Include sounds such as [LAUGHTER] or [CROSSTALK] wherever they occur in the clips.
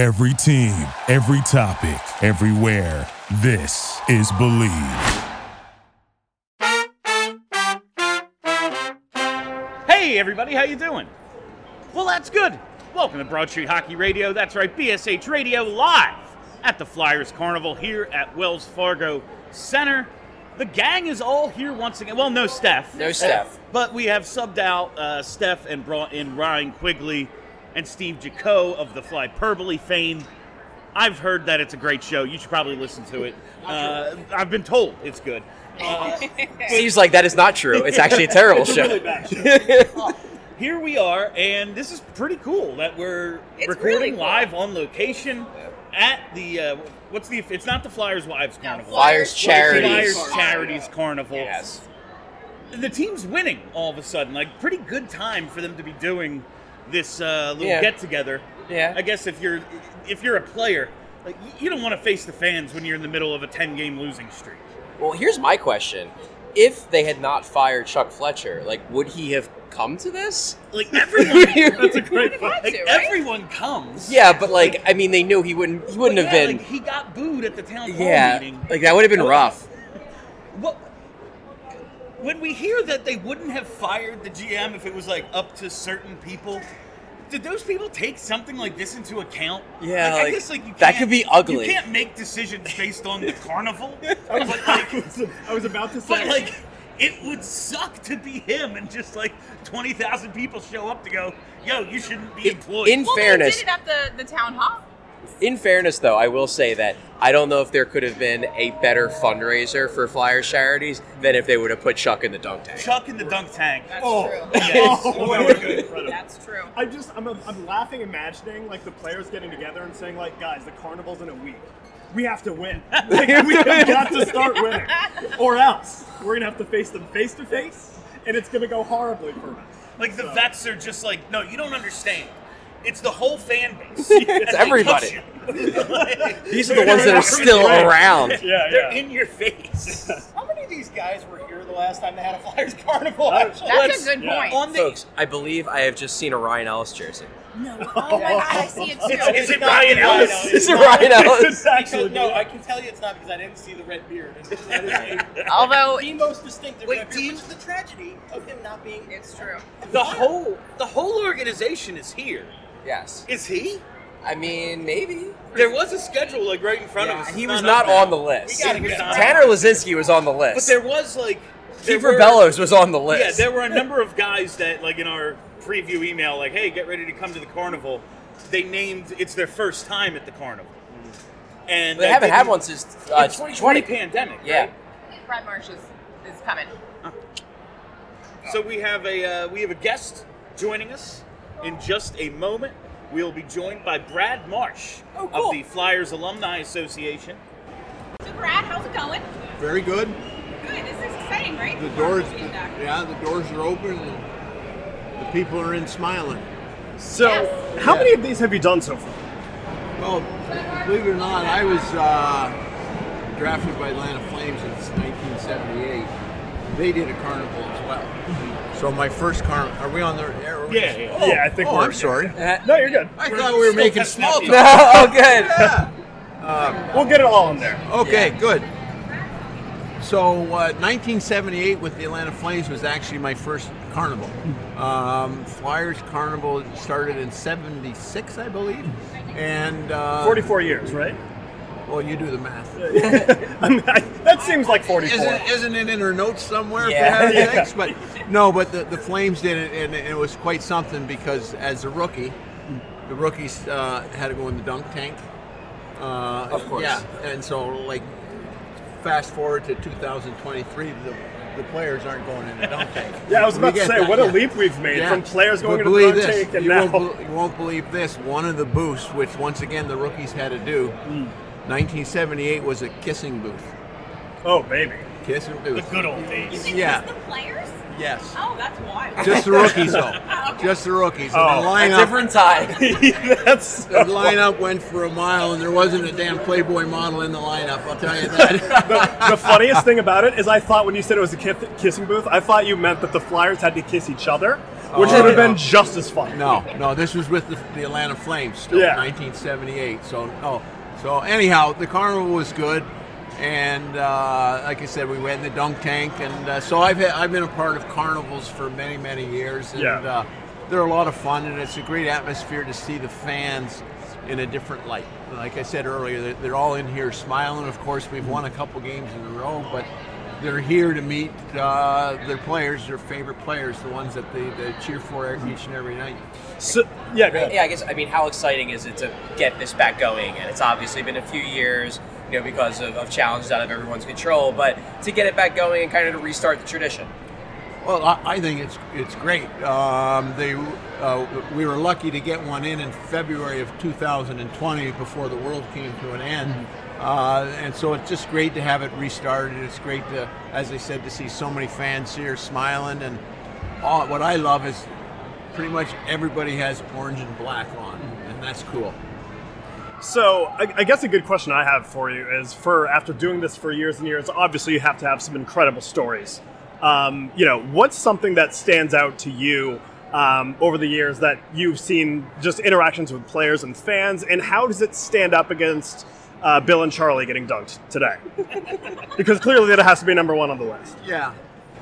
Every team, every topic, everywhere. This is Believe. Hey everybody, how you doing? Well, that's good. Welcome to Broad Street Hockey Radio. That's right, BSH Radio live at the Flyers Carnival here at Wells Fargo Center. The gang is all here once again. Well, no Steph. No Steph. But we have subbed out uh, Steph and brought in Ryan Quigley and Steve Jaco of the Flyperbole fame. I've heard that it's a great show. You should probably listen to it. Uh, I've been told it's good. [LAUGHS] Uh, Seems like that is not true. It's actually a [LAUGHS] terrible show. [LAUGHS] here we are, and this is pretty cool that we're It's recording really cool. live on location at the uh, what's the it's not the Flyers Wives Carnival. Flyers Charities. Flyers Charities Carnival. Yes. The team's winning all of a sudden. Like pretty good time for them to be doing this uh, little Yeah. get together. Yeah. I guess if you're if you're a player, like you don't want to face the fans when you're in the middle of a 10 game losing streak. Well, here's my question: If they had not fired Chuck Fletcher, like, would he have come to this? Like everyone, [LAUGHS] That's a great point. Like right? everyone comes. Yeah, but like, I mean, they knew he wouldn't. He wouldn't have yeah, been. Like, he got booed at the town hall yeah, meeting. like that would have been rough. What? When we hear that they wouldn't have fired the GM if it was like up to certain people, did those people take something like this into account? Yeah, like, I guess like you that can't- could be ugly. You can't make decisions based on the carnival. [LAUGHS] but like, [LAUGHS] I was about to say, but say. like, it would suck to be him and just like twenty thousand people show up to go, "Yo, you shouldn't be employed." in well, fairness, they did it at the, the town hall. In fairness, though, I will say that I don't know if there could have been a better fundraiser for Flyers charities than if they would have put Chuck in the dunk tank. Chuck in the dunk tank. That's oh, true. Yes. oh, that would've been incredible. That's true. I just, I'm, I'm laughing, imagining like the players getting together and saying, like, guys, the carnival's in a week. We have to win. [LAUGHS] Like, we have got to start winning, or else we're gonna have to face them face to face, and it's gonna go horribly for us. Like the So- vets are just like, no, you don't understand. It's the whole fan base. [LAUGHS] It's everybody. [LAUGHS] These are the ones that are still Right. around. [LAUGHS] Yeah, They're yeah. in your face. How many of these guys were here the last time they had a Flyers Carnival? Actually? That's Let's- a good yeah. point. on the Folks, I believe I have just seen a Ryan Ellis jersey. No. Oh my god, I see it too. Is it not Ryan Ryan Ellis? Ellis. Is it Ryan Ellis? It's actually Because- no, I can tell you it's not because I didn't see the red beard. It's- That is a- Although the most distinctive Wait, red beard, you- which is the tragedy of him not being. it's true. the whole the whole organization is here. Yes. Is he? I mean, maybe. There was a schedule like right in front of us. He It's was up not on the list. We gotta get not. Tanner Laczynski was on the list. But there was like there Kiefer were- Bellows was on the list. Yeah, there were a number of guys that like in our preview email, like, hey, get ready to come to the carnival. They named it's their first time at the carnival. And They I haven't had didn't- one since uh, It's 2020. pandemic. Yeah. right? Brad Marsh is, is coming. So we have a uh, we have a guest joining us in just a moment. We'll be joined by Brad Marsh Oh, cool. of the Flyers Alumni Association. So Brad, how's it going? Very good. Good. This is exciting, right? The doors, Being yeah, the doors are open and the people are in smiling. So, Yes. how many of these have you done so far? Well, believe it or not, I was uh, drafted by Atlanta Flames in 1978. They did a carnival as well. So my first car. Are we on the air? Yeah, yeah. Oh, Yeah, I think oh, we're- I'm sorry. [LAUGHS] No, you're good. I thought we were making small [LAUGHS] talk. No, [LAUGHS] oh, good. We'll get it all in there. Okay, good. So, uh, 1978 with the Atlanta Flames was actually my first carnival. Um, Flyers Carnival started in 76, I believe. And. Uh, 44 years, right? Well, you do the math. [LAUGHS] I mean, I, that seems like 44. Isn't, isn't it in her notes somewhere? Yeah. For heaven's? But no, but the, the Flames did it, and it was quite something because as a rookie, the rookies uh, had to go in the dunk tank. Uh, Of course. Yeah, and so like fast forward to 2023, the, the players aren't going in the dunk tank. [LAUGHS] Yeah, I was We about to say, that, what a yeah. leap we've made Yeah. from players going But into the dunk this, tank and you now. Won't, bel- you won't believe this. One of the boosts, which once again the rookies had to do, Hmm. 1978 was a kissing booth. Oh, baby. Kissing booth. The good old days. Yeah. the players? Yes. Oh, that's wild. Just the rookies, though. [LAUGHS] Oh, just the rookies. And Oh, the A lineup, different time. [LAUGHS] That's the lineup went for a mile, and there wasn't a damn Playboy model in the lineup. I'll tell you that. [LAUGHS] the, the funniest thing about it is I thought when you said it was a kiss, kissing booth, I thought you meant that the Flyers had to kiss each other. which Oh, would have no. been just as fun. No, no, this was with the, the Atlanta Flames still, Yeah. 1978. So no, so anyhow, the carnival was good, and uh, like I said, we went in the dunk tank, and uh, so I've had, I've been a part of carnivals for many many years, and Yeah. uh, they're a lot of fun, and it's a great atmosphere to see the fans in a different light. Like I said earlier, they're, they're all in here smiling. Of course, we've won a couple games in a row, but they're here to meet uh, their players, their favorite players, the ones that they, they cheer for each and every night. So, yeah, go ahead. Yeah, I guess I mean, how exciting is it to get this back going? And it's obviously been a few years, you know, because of, of challenges out of everyone's control. But to get it back going and kind of to restart the tradition. Well, I, I think it's it's great. Um, they uh, we were lucky to get one in in February of 2020 before the world came to an end, uh, and so it's just great to have it restarted. It's great to, as I said, to see so many fans here smiling. And all, what I love is pretty much everybody has orange and black on, and that's cool. So, I, I guess a good question I have for you is: for after doing this for years and years, obviously you have to have some incredible stories. Um, you know, what's something that stands out to you um, over the years that you've seen just interactions with players and fans, and how does it stand up against uh, Bill and Charlie getting dunked today? [LAUGHS] because clearly that has to be number one on the list. Yeah.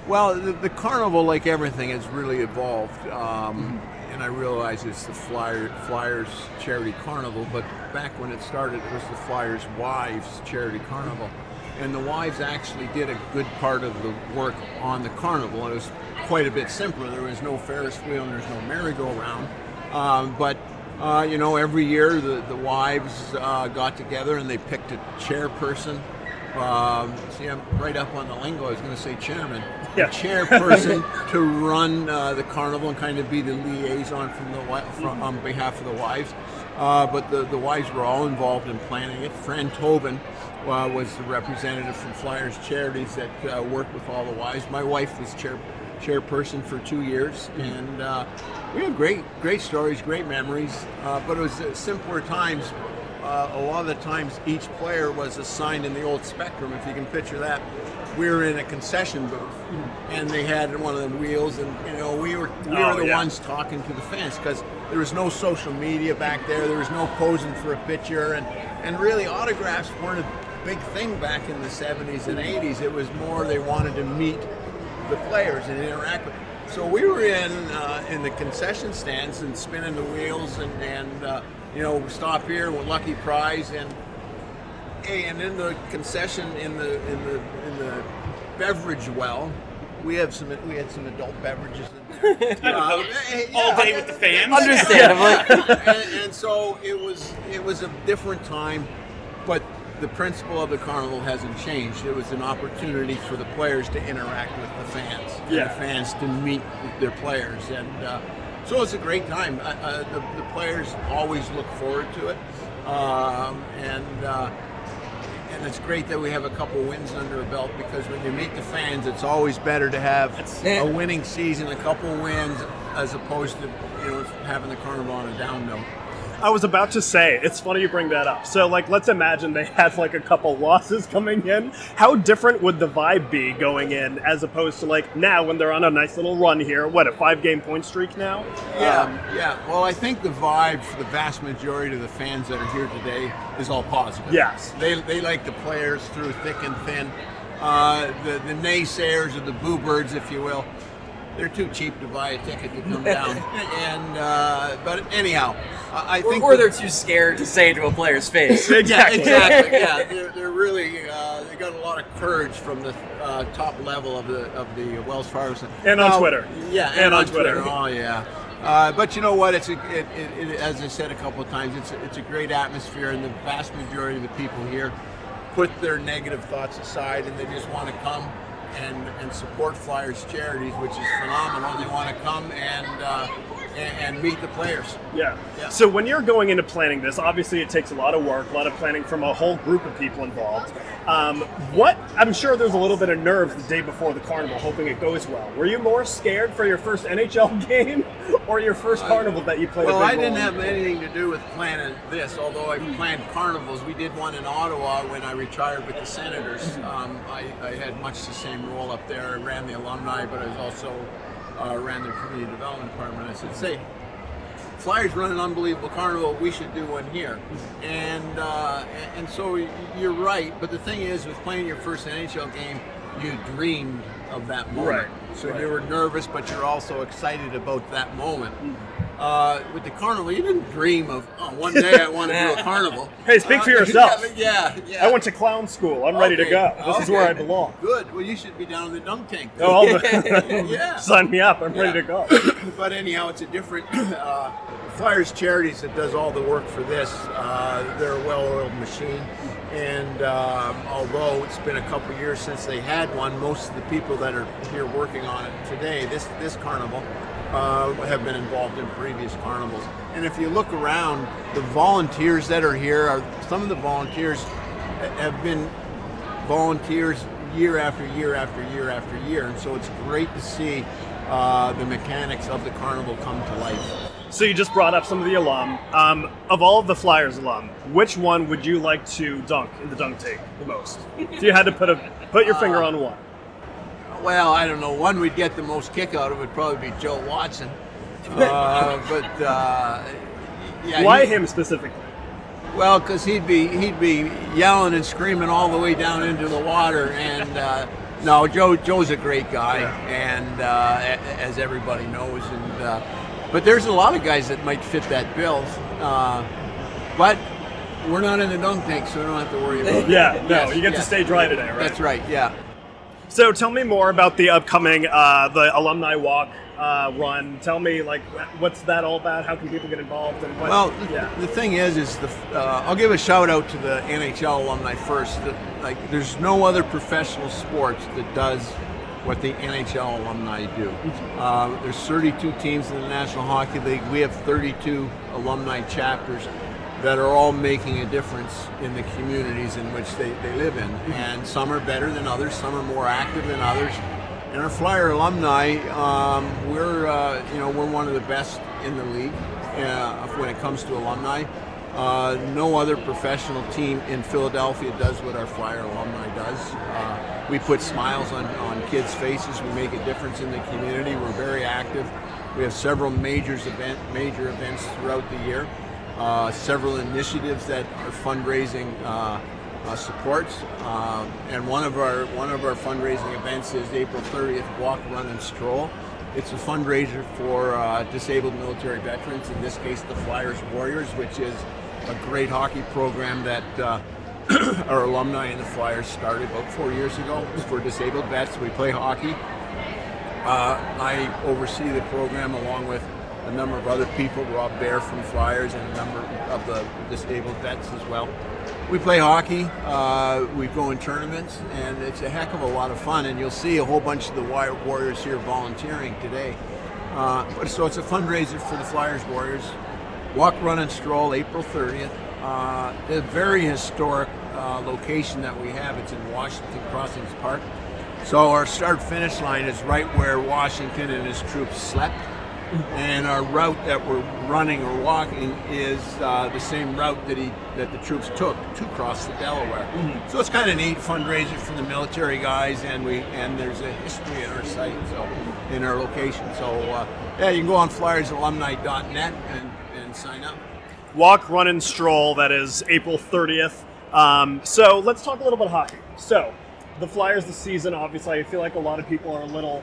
Well, the, the carnival, like everything, has really evolved. Um, and I realize it's the Flyer, Flyers Charity Carnival, but back when it started, it was the Flyers Wives Charity Carnival. And the wives actually did a good part of the work on the carnival. It was quite a bit simpler. There was no Ferris wheel and there's no merry-go-round. Um, but uh, you know, every year the, the wives uh, got together and they picked a chairperson. Um, see, I'm right up on the lingo. I was going to say chairman. Yeah. Chairperson [LAUGHS] to run uh, the carnival and kind of be the liaison from the from, on behalf of the wives. Uh, but the, the wives were all involved in planning it. Fran Tobin uh, was the representative from Flyers Charities that uh, worked with all the wives. My wife was chair chairperson for two years, and uh, we have great great stories, great memories. Uh, but it was simpler times. Uh, a lot of the times, each player was assigned in the old Spectrum. If you can picture that, we were in a concession booth, and they had one of the wheels, and you know we were we Oh, were the yeah. ones talking to the fans because there was no social media back there. There was no posing for a picture, and and really autographs weren't a big thing back in the 70s and 80s. It was more they wanted to meet the players and interact with. them. So we were in uh, in the concession stands and spinning the wheels and and uh, you know stop here with lucky prize and hey, and in the concession in the in the in the beverage well. We have some. We had some adult beverages. And, [LAUGHS] uh, All day with the fans. Understandably. [LAUGHS] and, and so it was it was a different time, but the principle of the carnival hasn't changed. It was an opportunity for the players to interact with the fans, and Yeah. the fans to meet their players, and uh, so it's a great time. Uh, uh, the, the players always look forward to it, um, and. Uh, and it's great that we have a couple wins under a belt because when you meet the fans, it's always better to have a winning season, a couple wins, as opposed to you know having the carnival on a down note. I was about to say, it's funny you bring that up. So, like, let's imagine they had like a couple losses [LAUGHS] coming in. How different would the vibe be going in as opposed to like now when they're on a nice little run here? What a five game point streak now? Yeah, Um, yeah. Well, I think the vibe for the vast majority of the fans that are here today is all positive. Yes. they they like the players through thick and thin. Uh, the the naysayers or the boo birds, if you will, they're too cheap to buy a ticket to come [LAUGHS] down. and uh, but anyhow, I I or, think or the- they're too scared to say it to a player's [LAUGHS] face. yeah, exactly. Yeah, [LAUGHS] they're, they're really uh, they got a lot of courage from the uh, top level of the of the Wells Fargo. Center. And on Twitter. Yeah, And on Twitter. Oh yeah. Uh, but you know what? It's a, it, it, it, as I said a couple of times, it's a, it's a great atmosphere, and the vast majority of the people here put their negative thoughts aside, and they just want to come and, and support Flyers charities, which is phenomenal. They want to come and, uh, and and meet the players. Yeah. Yeah. So when you're going into planning this, obviously it takes a lot of work, a lot of planning from a whole group of people involved. Um, what I'm sure there's a little bit of nerves the day before the carnival, hoping it goes well. Were you more scared for your first NHL [LAUGHS] game or your first carnival that you played? Well, I didn't have anything to do with planning this, although I planned carnivals. We did one in Ottawa when I retired with the Senators. Um, I, I had much the same role up there. I ran the alumni, but I was also uh, ran their community development department. I said, "Say, Flyers run an unbelievable carnival. We should do one here." And uh, and- so you're right. But the thing is, with playing your first NHL game, you dreamed of that moment. Right, So right. you were nervous, but you're also excited about that moment. Uh, with the carnival, you didn't dream of oh, one day I want to do a [LAUGHS] carnival. Hey, speak for Uh, [LAUGHS] yourself. Yeah, yeah. I went to clown school. I'm ready to go. This is where I belong. Good. Well, you should be down in the dunk tank. Oh, [LAUGHS] yeah. Sign me up. I'm ready to go. [COUGHS] but anyhow, it's a different. [COUGHS] Uh, Flyers Charities that does all the work for this. Uh, they're a well-oiled machine, and um, although it's been a couple years since they had one, most of the people that are here working on it today, this this carnival, uh, have been involved in previous carnivals. And if you look around, the volunteers that are here are some of the volunteers have been volunteers year after year after year after year, and so it's great to see uh, the mechanics of the carnival come to life. So you just brought up some of the alum. Um, of all of the Flyers alum, which one would you like to dunk in the dunk tank the most? If you had to put a put your finger on one. Well, I don't know. One we'd get the most kick out of would probably be Joe Watson, [LAUGHS] uh, [LAUGHS] but uh, yeah, Why he- him specifically? Well, because he'd be he'd be yelling and screaming all the way down into the water, and uh, no, Joe Joe's a great guy, and uh, as everybody knows, and uh, but there's a lot of guys that might fit that bill, uh, but we're not in the dunk tank, so we don't have to worry about it. [LAUGHS] Yeah, no, Yes, you get to stay dry today, right? That's right. Yeah. So tell me more about the upcoming uh, the alumni walk uh, run. Tell me like what's that all about? How can people get involved? And what? Well, the, yeah. the thing is, is the uh, I'll give a shout out to the NHL alumni first. The, like, there's no other professional sports that does what the NHL alumni do. Uh, there's 32 teams in the National Hockey League. We have 32 alumni chapters that are all making a difference in the communities in which they, they live in. And some are better than others. Some are more active than others. And our Flyer alumni, um, we're uh, you know we're one of the best in the league uh, when it comes to alumni. Uh, no other professional team in Philadelphia does what our Flyer alumni does. Uh, we put smiles on, on kids' faces. We make a difference in the community. We're very active. We have several majors event, major events throughout the year. Uh, several initiatives that are fundraising uh, uh, supports. Um, and one of our one of our fundraising events is April 30th Walk, Run, and Stroll. It's a fundraiser for uh, disabled military veterans. In this case, the Flyers Warriors, which is a great hockey program that uh, [CLEARS THROAT] our alumni and the Flyers started about four years ago. For disabled vets. We play hockey. Uh, I oversee the program along with a number of other people, Rob Bear from Flyers, and a number of the disabled vets as well. We play hockey, uh, we go in tournaments, and it's a heck of a lot of fun. And you'll see a whole bunch of the Warriors here volunteering today. Uh, so it's a fundraiser for the Flyers Warriors. Walk, run, and stroll, April 30th. Uh, a very historic uh, location that we have. It's in Washington Crossings Park. So our start finish line is right where Washington and his troops slept. And our route that we're running or walking is uh, the same route that he that the troops took to cross the Delaware. So it's kind of neat fundraiser for the military guys, and we and there's a history in our site, so in our location. So uh, yeah, you can go on flyersalumni.net and, and sign up. Walk, run, and stroll. That is April 30th. Um, so let's talk a little bit hockey. So the Flyers this season, obviously, I feel like a lot of people are a little,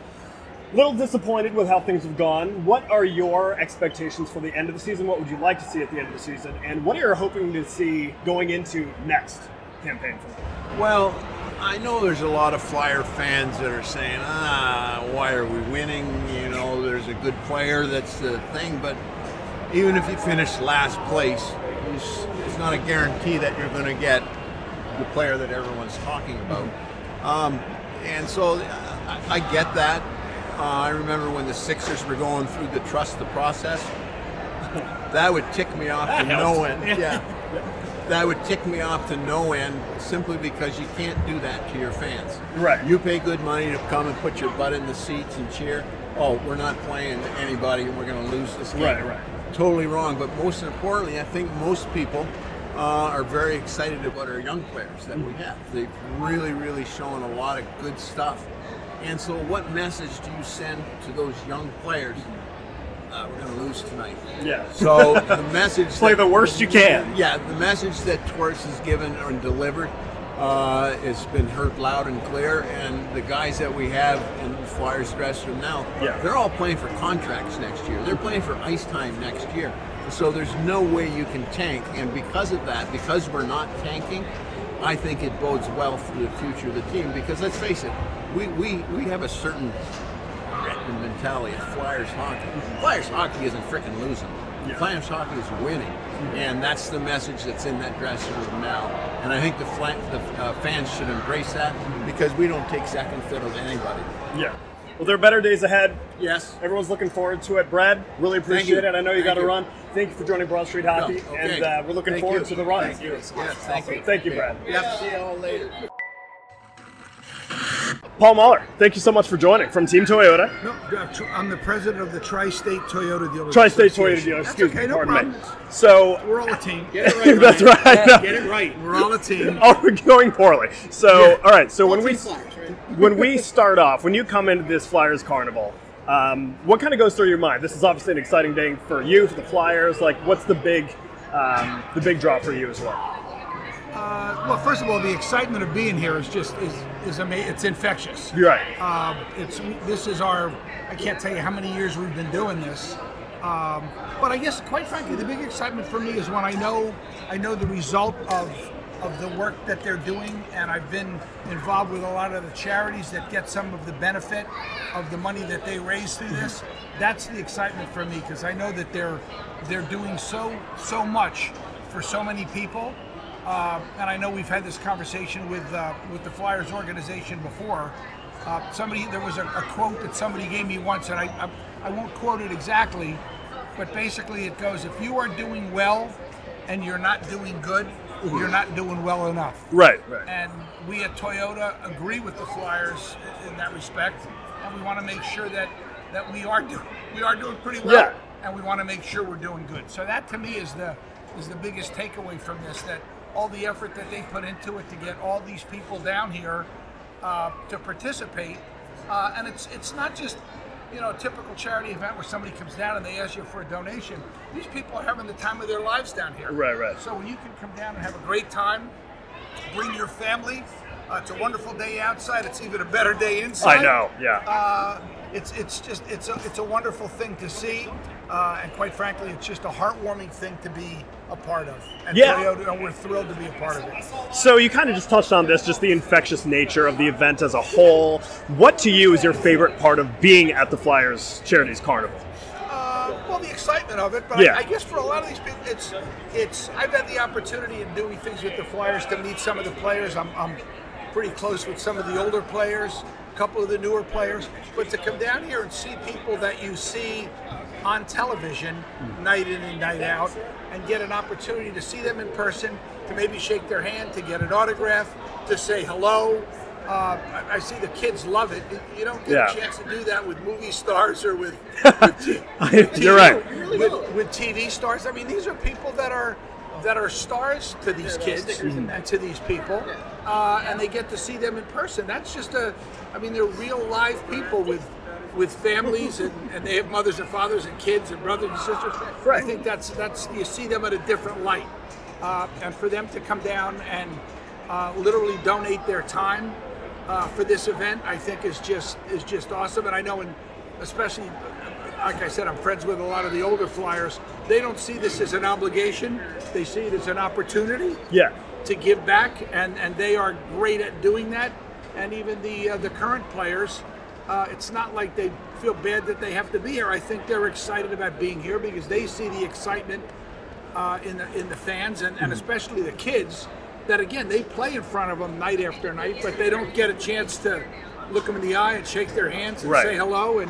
little disappointed with how things have gone. What are your expectations for the end of the season? What would you like to see at the end of the season? And what are you hoping to see going into next campaign? Well, I know there's a lot of Flyer fans that are saying, ah, why are we winning? You know, there's a good player, that's the thing. But even if you finish last place, it's, not a guarantee that you're going to get the player that everyone's talking about. Um, and so I, I get that. Uh, I remember when the Sixers were going through the trust the process. That would tick me off to no end. Yeah. That would tick me off to no end simply because you can't do that to your fans. Right. You pay good money to come and put your butt in the seats and cheer. Oh, we're not playing anybody and we're going to lose this game. Right, right. Totally wrong. But most importantly, I think most people uh, are very excited about our young players that we have. They've really, really shown a lot of good stuff. And so, what message do you send to those young players? Uh, we're going to lose tonight. Yeah. So [LAUGHS] the message Play that- the worst you can. Yeah, the message that Torres has given and delivered uh, has been heard loud and clear, and the guys that we have in the Flyers dressing room now, Yeah. they're all playing for contracts next year. They're playing for ice time next year. So there's no way you can tank, and because of that, because we're not tanking, I think it bodes well for the future of the team. Because let's face it, we we, we have a certain mentality of Flyers hockey. Flyers hockey isn't freaking losing. Flyers hockey is winning, and that's the message that's in that dressing room now. And I think the, the uh, fans should embrace that because we don't take second fiddle to anybody. Yeah. Well, there are better days ahead. Yes. Everyone's looking forward to it. Brad, really appreciate it. I know you got to run. Thank you for joining Broad Street Hockey, Oh, okay. and uh, we're looking Thank forward you. to the run. Thank you. Yes, thank you. Thank you, Brad. Yep. See you all later. Paul Mahler, thank you so much for joining from Team Toyota. No, uh, I'm the president of the Tri-State Toyota Dealers. Tri-State Toyota Association. dealer. That's Excuse okay, me, no pardon problem. me. So We're all a team. Get it right. [LAUGHS] that's right. Get it right. We're all a team. [LAUGHS] Oh, we're going poorly. So, Yeah. all right. So when we Flyers, right? [LAUGHS] when we start off, when you come into this Flyers Carnival, um, what kind of goes through your mind? This is obviously an exciting day for you, for the Flyers. Like, what's the big um, the big draw for you as well? Uh, well, first of all, the excitement of being here is just is is amazing. It's infectious. You're right. Um, it's this is our. I can't tell you how many years we've been doing this. Um, but I guess, quite frankly, the big excitement for me is when I know I know the result of of the work that they're doing, and I've been involved with a lot of the charities that get some of the benefit of the money that they raise through this. That's the excitement for me because I know that they're they're doing so so much for so many people. Uh, and I know we've had this conversation with uh, with the Flyers organization before. Uh, somebody there was a, a quote that somebody gave me once, and I, I I won't quote it exactly, but basically it goes: if you are doing well and you're not doing good, you're not doing well enough. Right. Right. And we at Toyota agree with the Flyers in- in that respect, and we want to make sure that that we are doing we are doing pretty well, Yeah. and we want to make sure we're doing good. So that to me is the is the biggest takeaway from this that all the effort that they put into it to get all these people down here uh, to participate, uh, and it's it's not just you know a typical charity event where somebody comes down and they ask you for a donation. These people are having the time of their lives down here. Right, right. So when you can come down and have a great time, bring your family. Uh, it's a wonderful day outside. It's even a better day inside. I know. Yeah. Uh, it's it's just it's a it's a wonderful thing to see, uh, and quite frankly, it's just a heartwarming thing to be a part of. And Yeah. Toyota, and we're thrilled to be a part of it. So you kind of just touched on this, just the infectious nature of the event as a whole. What to you is your favorite part of being at the Flyers Charities Carnival? Uh, well, the excitement of it, but Yeah. I, I guess for a lot of these people, it's it's. I've had the opportunity in doing things with the Flyers to meet some of the players. I'm, I'm pretty close with some of the older players, a couple of the newer players, but to come down here and see people that you see on television night in and night out, and get an opportunity to see them in person, to maybe shake their hand, to get an autograph, to say hello. Uh, I, I see the kids love it. You don't get Yeah. a chance to do that with movie stars or with, [LAUGHS] with t- You're right. with, with TV stars. I mean, these are people that are that are stars to these kids and to these people, uh, and they get to see them in person. That's just a, I mean, they're real live people with with families and, and they have mothers and fathers and kids and brothers and sisters. Right. I think that's that's you see them at a different light, uh, and for them to come down and uh, literally donate their time uh, for this event, I think is just is just awesome. And I know, in especially like I said, I'm friends with a lot of the older flyers. They don't see this as an obligation; they see it as an opportunity Yeah. to give back, and, and they are great at doing that. And even the uh, the current players, uh, it's not like they feel bad that they have to be here. I think they're excited about being here because they see the excitement uh, in the in the fans and, and especially the kids. That again, they play in front of them night after night, but they don't get a chance to look them in the eye and shake their hands and Right. say hello, and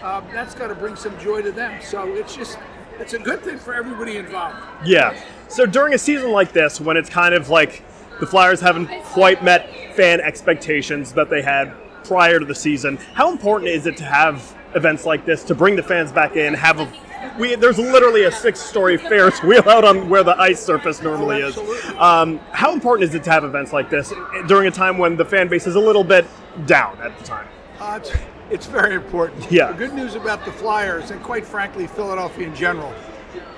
uh, that's got to bring some joy to them. So it's just it's a good thing for everybody involved. Yeah. So during a season like this, when it's kind of like the Flyers haven't quite met fan expectations that they had prior to the season, how important is it to have events like this to bring the fans back in? Have a we there's literally a six-story Ferris wheel out on where the ice surface normally is. Um, how important is it to have events like this during a time when the fan base is a little bit down at the time? Uh, it's, it's very important. Yeah. The good news about the Flyers, and quite frankly, Philadelphia in general,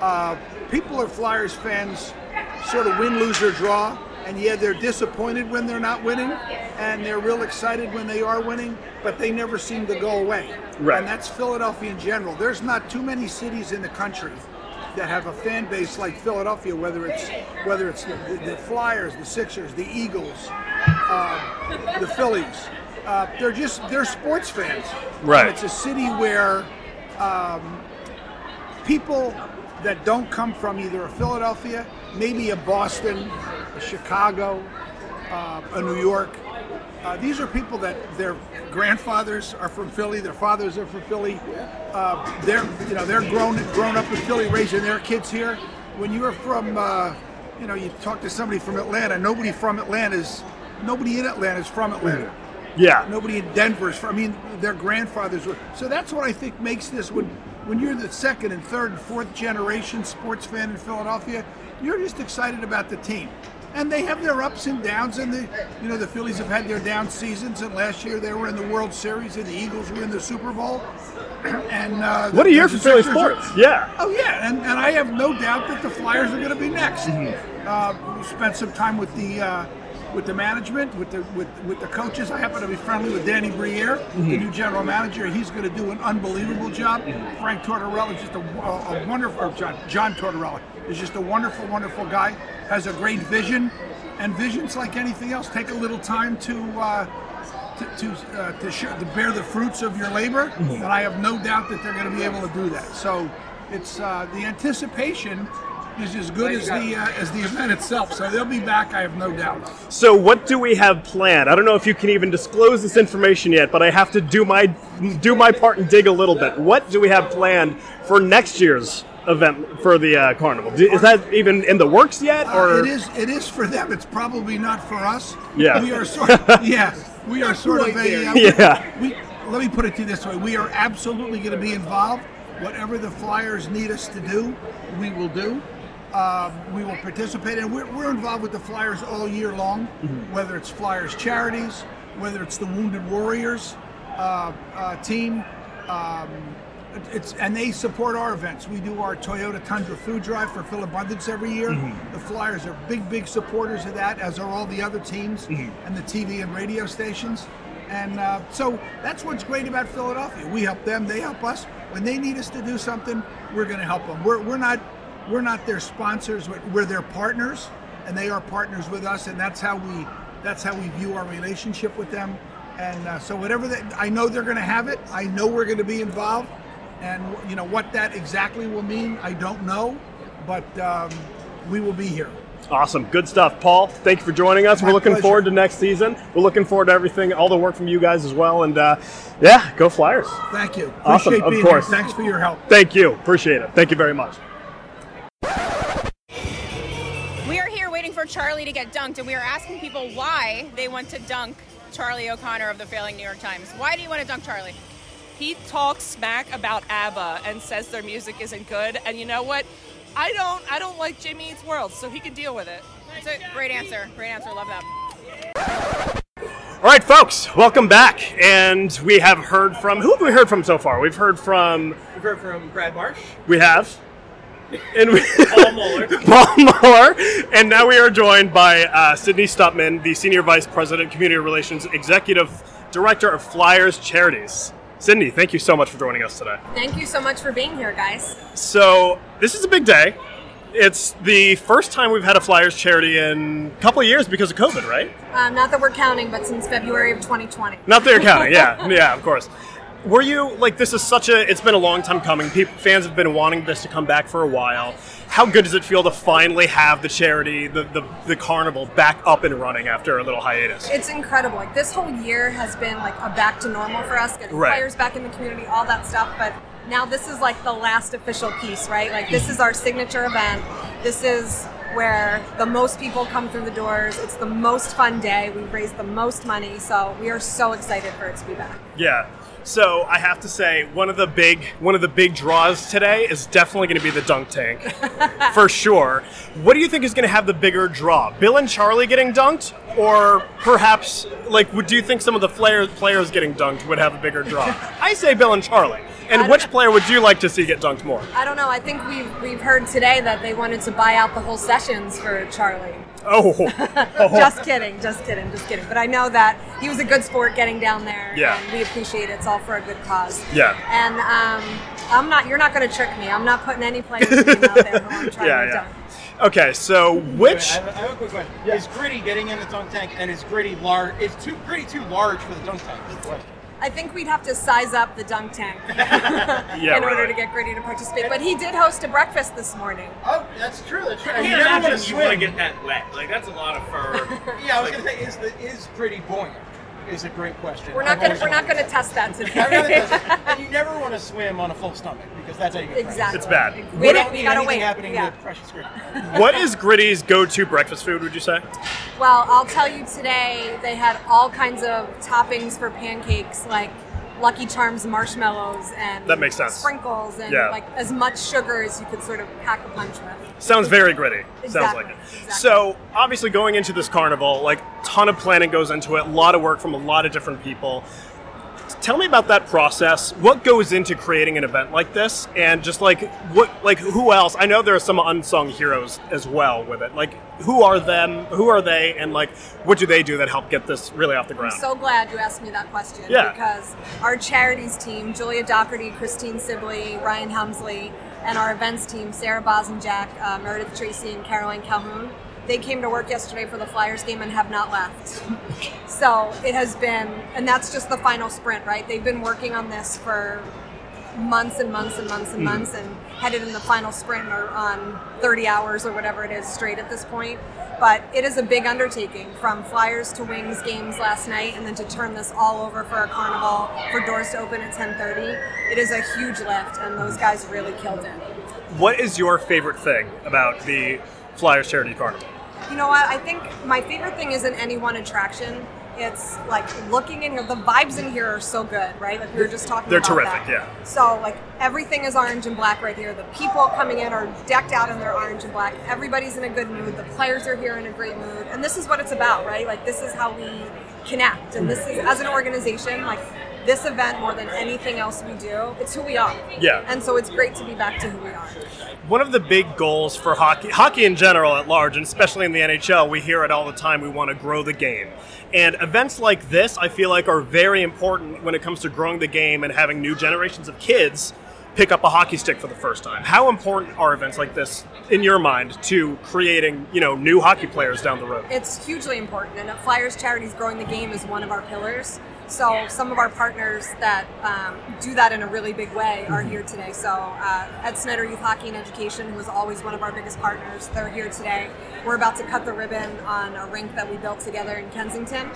uh, people are Flyers fans, sort of win, lose, or draw, and yeah, they're disappointed when they're not winning, and they're real excited when they are winning, but they never seem to go away. Right. And that's Philadelphia in general. There's not too many cities in the country that have a fan base like Philadelphia, whether it's whether it's the, the, the Flyers, the Sixers, the Eagles, uh, the Phillies. Uh, they're just they're sports fans. Right. And it's a city where um, people that don't come from either Philadelphia, maybe a Boston, a Chicago, uh, a New York. Uh, these are people that their grandfathers are from Philly, their fathers are from Philly. Uh, they're you know they're grown grown up in Philly, raising their kids here. When you're from uh, you know you talk to somebody from Atlanta, nobody from Atlanta is nobody in Atlanta is from Atlanta. Yeah. Nobody in Denver is from. I mean, their grandfathers were. So that's what I think makes this. When when you're the second and third and fourth generation sports fan in Philadelphia, you're just excited about the team. And they have their ups and downs, and the you know the Phillies have had their down seasons. And last year they were in the World Series, and the Eagles were in the Super Bowl. [CLEARS THROAT] And uh, What a year for Philly Sixers are- sports. Yeah. Oh yeah, and, and I have no doubt that the Flyers are going to be next. Mm-hmm. Uh, we spent some time with the uh, with the management, with the with, with the coaches. I happen to be friendly with Danny Briere, Mm-hmm. the new general manager. He's going to do an unbelievable job. Frank Tortorella is just a, a, a wonderful. John John Tortorella is just a wonderful, wonderful guy. Has a great vision, and visions like anything else take a little time to. Uh, to to, uh, to, to bear the fruits of your labor, Mm-hmm. and I have no doubt that they're going to be able to do that. So it's uh, the anticipation is as good as the uh, as the event itself. So they'll be back, I have no doubt. So, what do we have planned? I don't know if you can even disclose this information yet, but I have to do my do my part and dig a little bit. What do we have planned for next year's event for the uh, carnival? Do- Is that even in the works yet? Uh, Or it is it is for them. It's probably not for us. Yeah. we are sort. [LAUGHS] Of, yeah, we are sort of a. Uh, Yeah. We, let me put it to you this way: we are absolutely going to be involved. Whatever the Flyers need us to do, we will do. Uh, we will participate, and we're, we're involved with the Flyers all year long. Mm-hmm. Whether it's Flyers charities, whether it's the Wounded Warriors uh, uh, team. Um, it's and they support our events. We do our Toyota Tundra food drive for Philabundance every year. Mm-hmm. The Flyers are big, big supporters of that, as are all the other teams Mm-hmm. and the TV and radio stations. And uh, so that's what's great about Philadelphia. We help them, they help us. When they need us to do something, we're going to help them. We're, we're not we're not their sponsors. We're, we're their partners, and they are partners with us. And that's how we that's how we view our relationship with them. And uh, so whatever that I know they're going to have it. I know we're going to be involved. And you know what that exactly will mean, I don't know, but um, we will be here. awesome, good stuff, Paul. Thank you for joining us. My We're looking pleasure. forward to next season. We're looking forward to everything, all the work from you guys as well. And uh, yeah, go Flyers! Thank you. Awesome, Appreciate of being course. here. Thanks for your help. Thank you, appreciate it. Thank you very much. We are here waiting for Charlie to get dunked, and we are asking people why they want to dunk Charlie O'Connor of the failing New York Times. Why do you want to dunk Charlie? He talks smack about ABBA and says their music isn't good. And you know what? I don't. I don't like Jimmy Eats World, so he can deal with it. It's a great answer. Great answer. Love that. All right, folks, welcome back. And we have heard from who have we heard from so far? We've heard from We've heard from Brad Marsh. we have and we, [LAUGHS] Paul Mueller. [LAUGHS] Paul Mueller, and now we are joined by uh, Sydney Stutman, the Senior Vice President, Community Relations Executive Director of Flyers Charities. Sydney, thank you so much for joining us today. Thank you so much for being here, guys. So this is a big day. It's the first time we've had a Flyers charity in a couple of years because of COVID, right? Um, not that we're counting, but since February of 2020. Not that you're counting, [LAUGHS] yeah, yeah, of course. Were you like this is such a? It's been a long time coming. People, fans have been wanting this to come back for a while. How good does it feel to finally have the charity, the the, the carnival, back up and running after a little hiatus? It's incredible. Like this whole year has been like a back to normal for us, getting Right. players back in the community, all that stuff. But now this is like the last official piece, right? Like this is our signature event. This is where the most people come through the doors. It's the most fun day. We raise the most money, so we are so excited for it to be back. Yeah. So I have to say, one of the big one of the big draws today is definitely going to be the dunk tank, [LAUGHS] for sure. What do you think is going to have the bigger draw? Bill and Charlie getting dunked, or perhaps like would do you think some of the players players getting dunked would have a bigger draw? [LAUGHS] I say Bill and Charlie. And which player would you like to see get dunked more? I don't know. I think we've, we've heard today that they wanted to buy out the whole sessions for Charlie. [LAUGHS] Oh, just kidding, just kidding, just kidding. But I know that he was a good sport getting down there, Yeah. and we appreciate it. It's all for a good cause. Yeah. And um, I'm not. You're not going to trick me. I'm not putting any players' name out there who I'm trying Yeah, to yeah. dunk. Okay, so which I have, I have a quick question. Is Gritty getting in the dunk tank, and is Gritty large? Is too Gritty too large for the dunk tank? Is the question. I think we'd have to size up the dunk tank [LAUGHS] [LAUGHS] Yeah, in order to get Gritty to participate. But he did host a breakfast this morning. Oh, that's true. That's true. I can't you imagine want to you want to get that wet. Like that's a lot of fur. [LAUGHS] yeah, I was gonna say, is the is Gritty buoyant? Is a great question. We're not going. always We're not going to test that [LAUGHS] today. test and you never want to swim on a full stomach because that's how you get Exactly. It's bad. We, We don't don't- need anything wait. happening Yeah. to Precious Gritty. [LAUGHS] what is Gritty's go-to breakfast food? Would you say? Well, I'll tell you today they had all kinds of toppings for pancakes, like Lucky Charms marshmallows and That makes sense. sprinkles and Yeah. like as much sugar as you could sort of pack a punch with. Sounds very gritty. Sounds like it. So obviously, going into this carnival, like ton of planning goes into it. A lot of work from a lot of different people. Tell me about that process. What goes into creating an event like this, and just like what, like who else? I know there are some unsung heroes as well with it. Like who are them? Who are they? And like what do they do that help get this really off the ground? I'm so glad you asked me that question Yeah. because our charities team, Julia Doherty, Christine Sibley, Ryan Helmsley, and our events team, Sarah Bosenjack, uh, Meredith Tracy, and Caroline Calhoun, they came to work yesterday for the Flyers game and have not left. so it has been, and that's just the final sprint, right? They've been working on this for months and months and months and Mhm. months and headed in the final sprint or on 30 hours or whatever it is straight at this point. But it is a big undertaking from Flyers to Wings games last night and then to turn this all over for a carnival for doors to open at 10:30. It is a huge lift and those guys really killed it. What is your favorite thing about the Flyers Charity Carnival? You know what? I think my favorite thing isn't any one attraction. It's like looking in here. The vibes in here are so good, right? Like we were just talking They're terrific, that. yeah. So like everything is orange and black right here. The people coming in are decked out in their orange and black. Everybody's in a good mood. The players are here in a great mood. And this is what it's about, right? Like this is how we connect. And this is as an organization, like this event more than anything else we do, it's who we are. Yeah. And so it's great to be back to who we are. One of the big goals for hockey, hockey in general at large, and especially in the NHL, we hear it all the time. We want to grow the game. And events like this, I feel like, are very important when it comes to growing the game and having new generations of kids pick up a hockey stick for the first time. How important are events like this, in your mind, to creating, you know, new hockey players down the road? It's hugely important, and Flyers Charities, growing the game is one of our pillars. So some of our partners that um, do that in a really big way are here today. So uh, Ed Snider Youth Hockey and Education, who is always one of our biggest partners, they're here today. We're about to cut the ribbon on a rink that we built together in Kensington.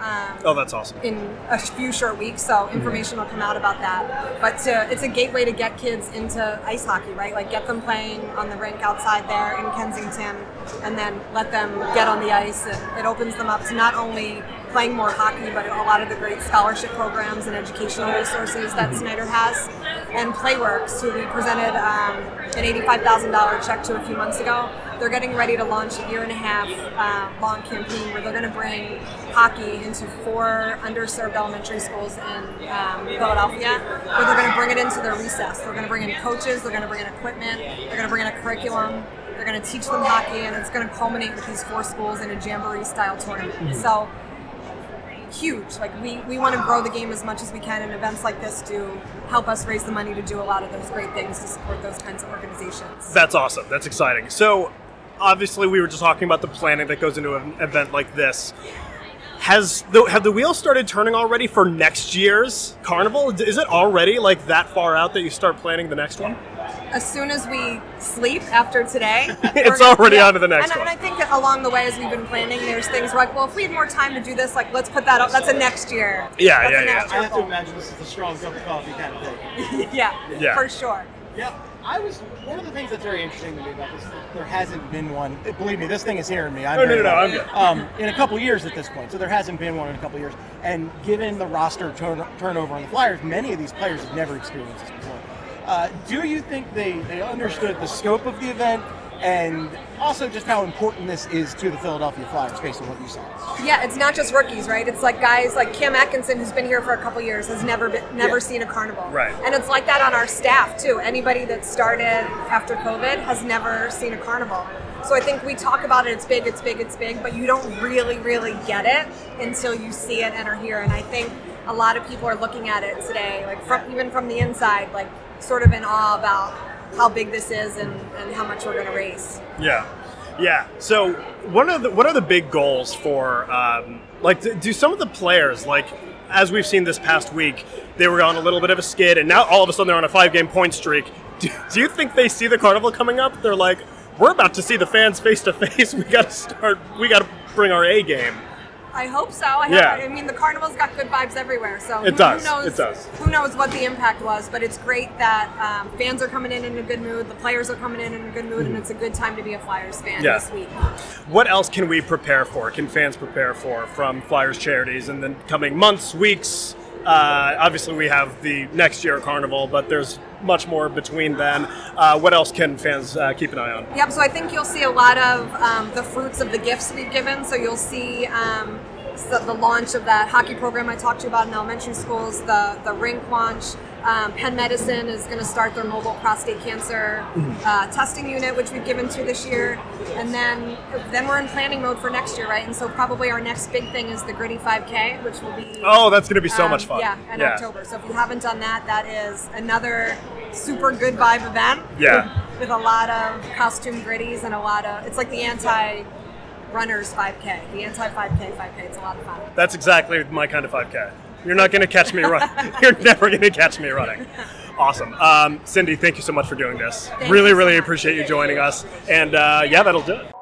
Um, Oh, that's awesome. in a few short weeks, so information will come out about that. But to, it's a gateway to get kids into ice hockey, right? Like get them playing on the rink outside there in Kensington, and then let them get on the ice, and it opens them up to not only playing more hockey, but a lot of the great scholarship programs and educational resources that Snider has, and Playworks, who we presented um, an eighty-five thousand dollar check to a few months ago. They're getting ready to launch a year and a half uh, long campaign where they're going to bring hockey into four underserved elementary schools in um, Philadelphia, where they're going to bring it into their recess. They're going to bring in coaches, they're going to bring in equipment, they're going to bring in a curriculum, they're going to teach them hockey, and it's going to culminate with these four schools in a jamboree style tournament. Mhm. So huge. Like we, we want to grow the game as much as we can, and events like this do help us raise the money to do a lot of those great things to support those kinds of organizations. That's awesome. That's exciting. So, obviously, we were just talking about the planning that goes into an event like this. Has the have the wheels started turning already for next year's carnival? Is it already like that far out that you start planning the next one? As soon as we sleep after today, [LAUGHS] It's we're gonna- already on to the next and, one. And I think that along the way, as we've been planning, there's things like, well, if we had more time to do this, like let's put that up. That's a next year. Yeah, That's yeah, a yeah. next I year have to goal. imagine this is a strong cup of coffee kind of thing. [LAUGHS] yeah, Yeah. for sure. Yeah, I was one of the things that's very interesting to me about this. There hasn't been one. Believe me, this thing is hearing me. I'm No, no, no, no. I'm good. Um, in a couple years at this point, so there hasn't been one in a couple years. And given the roster turn- turnover on the Flyers, many of these players have never experienced this before. Uh, do you think they, they understood the scope of the event and also just how important this is to the Philadelphia Flyers based on what you saw. Yeah, it's not just rookies, right? It's like guys like Cam Atkinson, who's been here for a couple years, has never been, never Yeah. seen a carnival. Right. And it's like that on our staff too. Anybody that started after COVID has never seen a carnival. So I think we talk about it. It's big. It's big. It's big. But you don't really, really get it until you see it and are here. And I think a lot of people are looking at it today, like from even from the inside, like sort of in awe about how big this is and, and how much we're going to raise. Yeah, yeah. So, what are the what are the big goals for um, like do- do some of the players like as we've seen this past week they were on a little bit of a skid and now all of a sudden they're on a five game point streak. Do, do you think they see the carnival coming up? They're like, we're about to see the fans face to face. [LAUGHS] We got to start. We got to bring our A game. I hope so. I, Yeah. I mean, the carnival's got good vibes everywhere. So It who, does. Who knows, It does. Who knows what the impact was? But it's great that um, fans are coming in in a good mood. The players are coming in in a good mood, and it's a good time to be a Flyers fan Mm-hmm. Yeah. this week. What else can we prepare for? Can fans prepare for from Flyers charities in the coming months, weeks? Uh, obviously, we have the next year carnival, but there's much more between then. Uh, what else can fans uh, keep an eye on? Yep. So I think you'll see a lot of um, the fruits of the gifts we've given. So you'll see. Um, so the launch of that hockey program I talked to you about in elementary schools, the the rink launch. Um, Penn Medicine is going to start their mobile prostate cancer uh, testing unit, which we've given to this year, and then then we're in planning mode for next year, right? And so probably our next big thing is the Gritty 5K, which will be Oh, that's going to be so um, much fun. Yeah, in Yeah. October. So if you haven't done that, that is another super good vibe event. Yeah. [LAUGHS] With a lot of costume gritties and a lot of it's like the anti runners 5K, the anti 5K 5K. It's a lot of fun. That's exactly my kind of 5K. You're not going to catch me running. [LAUGHS] You're never going to catch me running. Awesome. Um, Cindy, thank you so much for doing this. Thank really, you so really appreciate you joining us. And uh, yeah, that'll do it.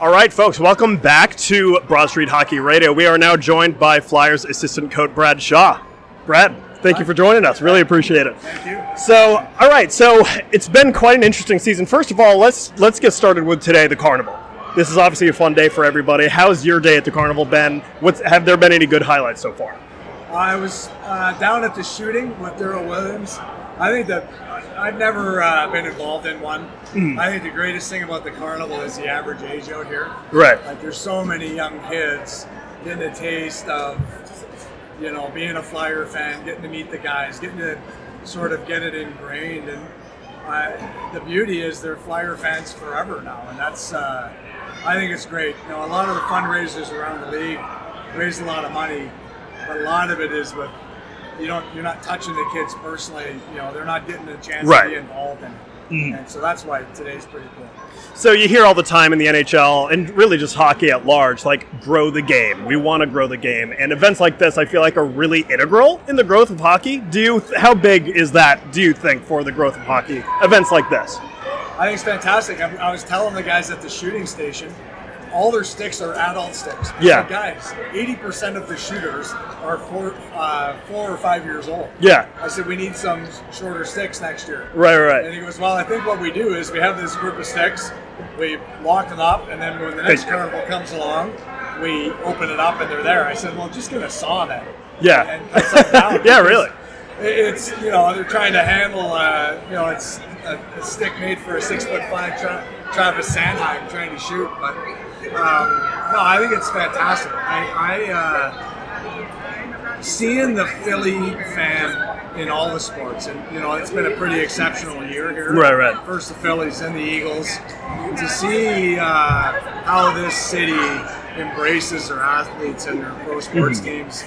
All right, folks, welcome back to Broad Street Hockey Radio. We are now joined by Flyers assistant coach Brad Shaw. Brad, thank you for joining us. Really appreciate it. Thank you. So, all right, so it's been quite an interesting season. First of all, let's let's get started with today, the carnival. This is obviously a fun day for everybody. How's your day at the carnival been? What's have there been any good highlights so far? I was uh, down at the shooting with Darryl Williams. I think that I've never uh, been involved in one. Mm. I think the greatest thing about the carnival is the average age out here. Right. Like there's so many young kids getting a taste of, you know, being a Flyer fan, getting to meet the guys, getting to sort of get it ingrained. And uh, the beauty is they're Flyer fans forever now, and that's uh, I think it's great. You know, a lot of the fundraisers around the league raise a lot of money, but a lot of it is with you don't you're not touching the kids personally. You know, they're not getting a chance Right. to be involved in it. Mm. And so that's why today's pretty cool. So you hear all the time in the NHL and really just hockey at large, like grow the game. We want to grow the game, and events like this, I feel like, are really integral in the growth of hockey. Do you? How big is that? Do you think for the growth of hockey? Events like this. I think it's fantastic. I, I was telling the guys at the shooting station, all their sticks are adult sticks. Yeah. guys, eighty percent of the shooters are four, uh, four or five years old. Yeah. I said we need some shorter sticks next year. Right, right. And he goes, well, I think what we do is we have this group of sticks, we lock them up, and then when the next Hey. carnival comes along, we open it up and they're there. I said, well, just get a saw then. Yeah. And down [LAUGHS] Yeah, really. It's you know they're trying to handle uh, you know it's a, a stick made for a six foot five tra- Travis Sanheim trying to shoot, but um, no, I think it's fantastic. I, I uh, seeing the Philly fan in all the sports, and you know it's been a pretty exceptional year here. Right, right. First the Phillies, then the Eagles. To see uh, how this city embraces their athletes and their pro sports Mhm. teams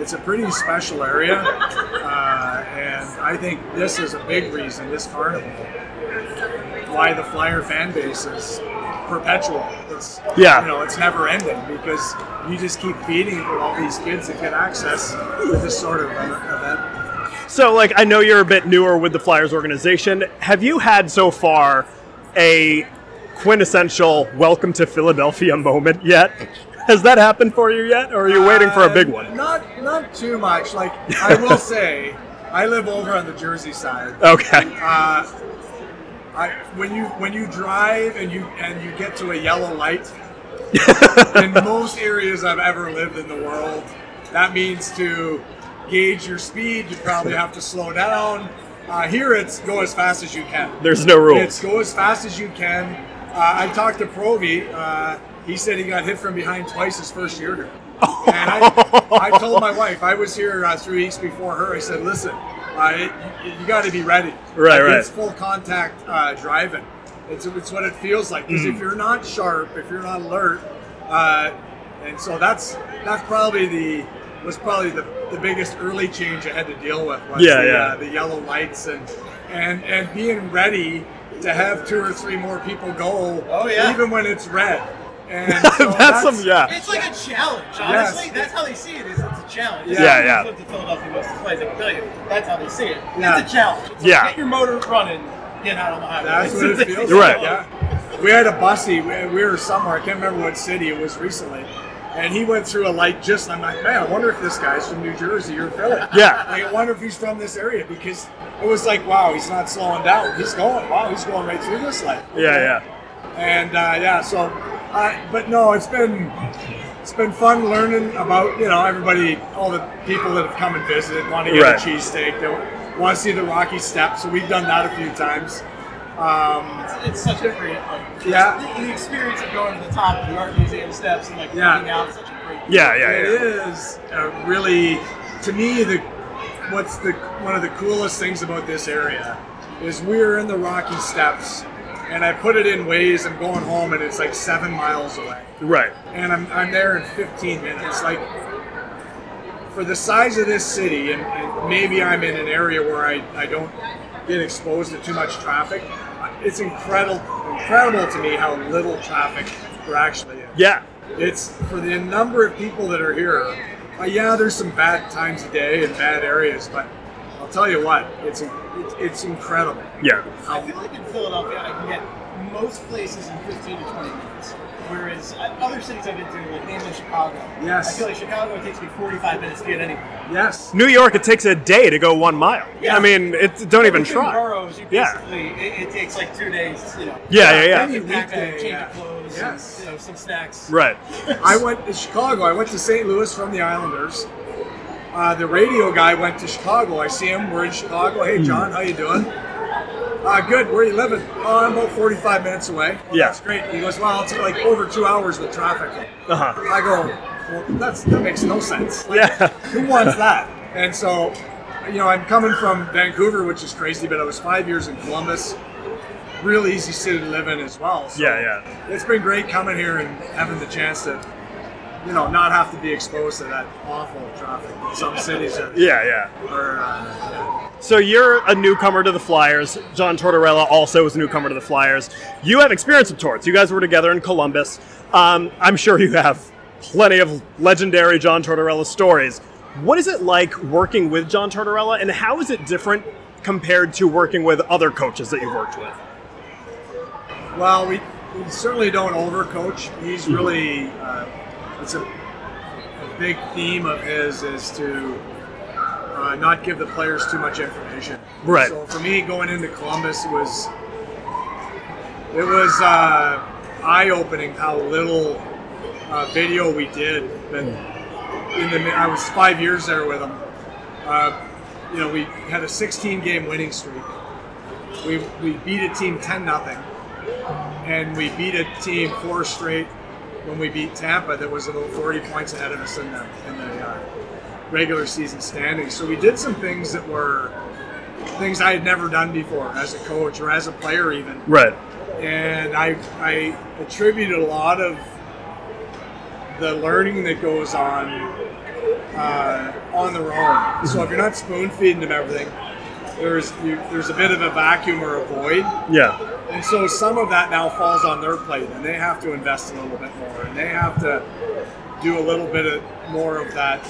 it's a pretty special area, uh, and I think this is a big reason this carnival why the Flyer fan base is perpetual. It's Yeah. you know it's never ending because you just keep feeding it with all these kids that get access to this sort of uh, event. So, like, I know you're a bit newer with the Flyers organization. Have you had so far a quintessential "Welcome to Philadelphia" [LAUGHS] moment yet? Has that happened for you yet, or are you waiting for a big Uh, one? Not not too much. Like I will [LAUGHS] say, I live over on the Jersey side. Okay. Uh, I, when you when you drive and you and you get to a yellow light, [LAUGHS] in most areas I've ever lived in the world, that means to gauge your speed. You probably have to slow down. Uh, here it's go as fast as you can. There's no rule. It's go as fast as you can. Uh, I talked to Provi. Uh, he said he got hit from behind twice his first year here. [LAUGHS] and I, I told my wife, I was here uh, three weeks before her. I said, listen, uh, it, you, you got to be ready. Right, Like, right. It's full contact uh, driving. It's, it's what it feels like. Because Mhm. if you're not sharp, if you're not alert, uh, and so that's that's probably the was probably the, the biggest early change I had to deal with was Yeah, the, yeah. Uh, the yellow lights and and and being ready to have two or three more people go. Oh, yeah. even when it's red. And [LAUGHS] so That's some- yeah. It's like a challenge, Yes. honestly. That's how they see it. Is it's a challenge. Yeah. Yeah, yeah. Lived in Philadelphia most of the plays. I can tell you, that's how they see it. Yeah. It's a challenge. It's Yeah. Like, get your motor running. Get out on the highway. That's what it feels You're right. Yeah. We had a bussy. We, we were somewhere. I can't remember what city it was recently. And he went through a light just. I'm like, man, I wonder if this guy's from New Jersey or Philly. Yeah. Like, I wonder if he's from this area because it was like, wow, he's not slowing down. He's going. Wow, he's going right through this light. Yeah, yeah. And uh, yeah, so, uh, but no, it's been it's been fun learning about you know everybody, all the people that have come and visited, want to get Right. a cheesesteak, they want to see the Rocky Steps. So we've done that a few times. Um, It's such a great, like, Yeah. The, the experience of going to the top of the art museum steps and like Yeah. looking out is such a great. Yeah, yeah, It yeah. is uh, really, to me, the what's the one of the coolest things about this area is we're in the Rocky Steps, and I put it in ways. I'm going home, and it's like seven miles away, Right. and I'm I'm there in 15 minutes. Like for the size of this city, and, and maybe I'm in an area where I, I don't get exposed to too much traffic. It's incredible incredible to me how little traffic there actually is. Yeah. It's for the number of people that are here. Uh, yeah, there's some bad times a day and bad areas, but I'll tell you what, it's it's, it's incredible. Yeah. I feel like in Philadelphia, I can get most places in 15 to 20 minutes. Whereas uh, other cities I've been to, like mainly Chicago, Yes. I feel like Chicago it takes me 45 minutes to get anywhere. Yes. New York, it takes a day to go one mile. Yeah. I mean, it, don't even Within try. Boroughs, you Yeah. basically, it, it takes like two days, you know. Yeah, yeah, yeah. Get back home, Weekday, change yeah. your clothes, Yes. and, you know, some snacks. Right. I went to Chicago. I went to St. Louis from the Islanders. Uh, the radio guy went to Chicago. I see him. We're in Chicago. Hey, John, how you doing? Uh, good. Where you living? Oh, I'm about 45 minutes away. Well, Yeah. That's great. He goes, well, it's like over two hours with traffic. Uh huh. I go, well, that's that makes no sense. Like, Yeah. Who wants that? And so, you know, I'm coming from Vancouver, which is crazy, but I was five years in Columbus. Real easy city to live in as well. So Yeah, yeah. It's been great coming here and having the chance to, you know, not have to be exposed to that awful traffic that some cities are. Yeah, yeah. Are, uh, So you're a newcomer to the Flyers. John Tortorella also is a newcomer to the Flyers. You have experience with Torts. You guys were together in Columbus. Um, I'm sure you have plenty of legendary John Tortorella stories. What is it like working with John Tortorella, and how is it different compared to working with other coaches that you've worked with? Well, we, we certainly don't overcoach. He's Mm-hmm. really, uh, it's a, a big theme of his is to uh, not give the players too much information. Right. So for me, going into Columbus was it was uh, eye opening how little uh, video we did. But in the I was five years there with him. Uh, you know, we had a 16 game winning streak. We, we beat a team 10 nothing, and we beat a team four straight when we beat Tampa that was about 40 points ahead of us in the in the uh, regular season standings. So we did some things that were things I had never done before as a coach or as a player even. Right. And I I attributed a lot of the learning that goes on uh, on their own. So if you're not spoon feeding them everything, there's you, there's a bit of a vacuum or a void. Yeah. And so some of that now falls on their plate, and they have to invest a little bit more, and they have to do a little bit of more of that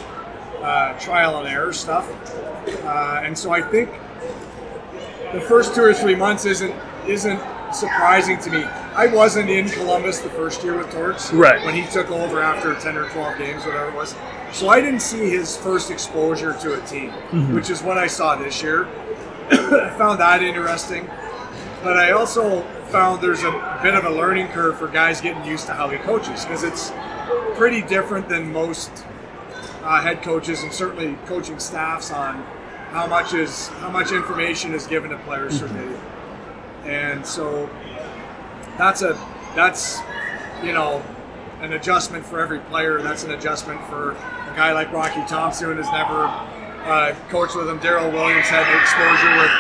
uh, trial and error stuff. Uh, and so I think the first two or three months isn't isn't surprising to me. I wasn't in Columbus the first year with Torts, Right. When he took over after ten or twelve games, whatever it was. So I didn't see his first exposure to a team, Mhm. which is what I saw this year. I [COUGHS] found that interesting. But I also found there's a bit of a learning curve for guys getting used to how he coaches because it's pretty different than most uh, head coaches and certainly coaching staffs on how much is how much information is given to players for video, and so that's a that's you know an adjustment for every player. That's an adjustment for a guy like Rocky Thomson who has never uh, coached with him. Darryl Williams had exposure with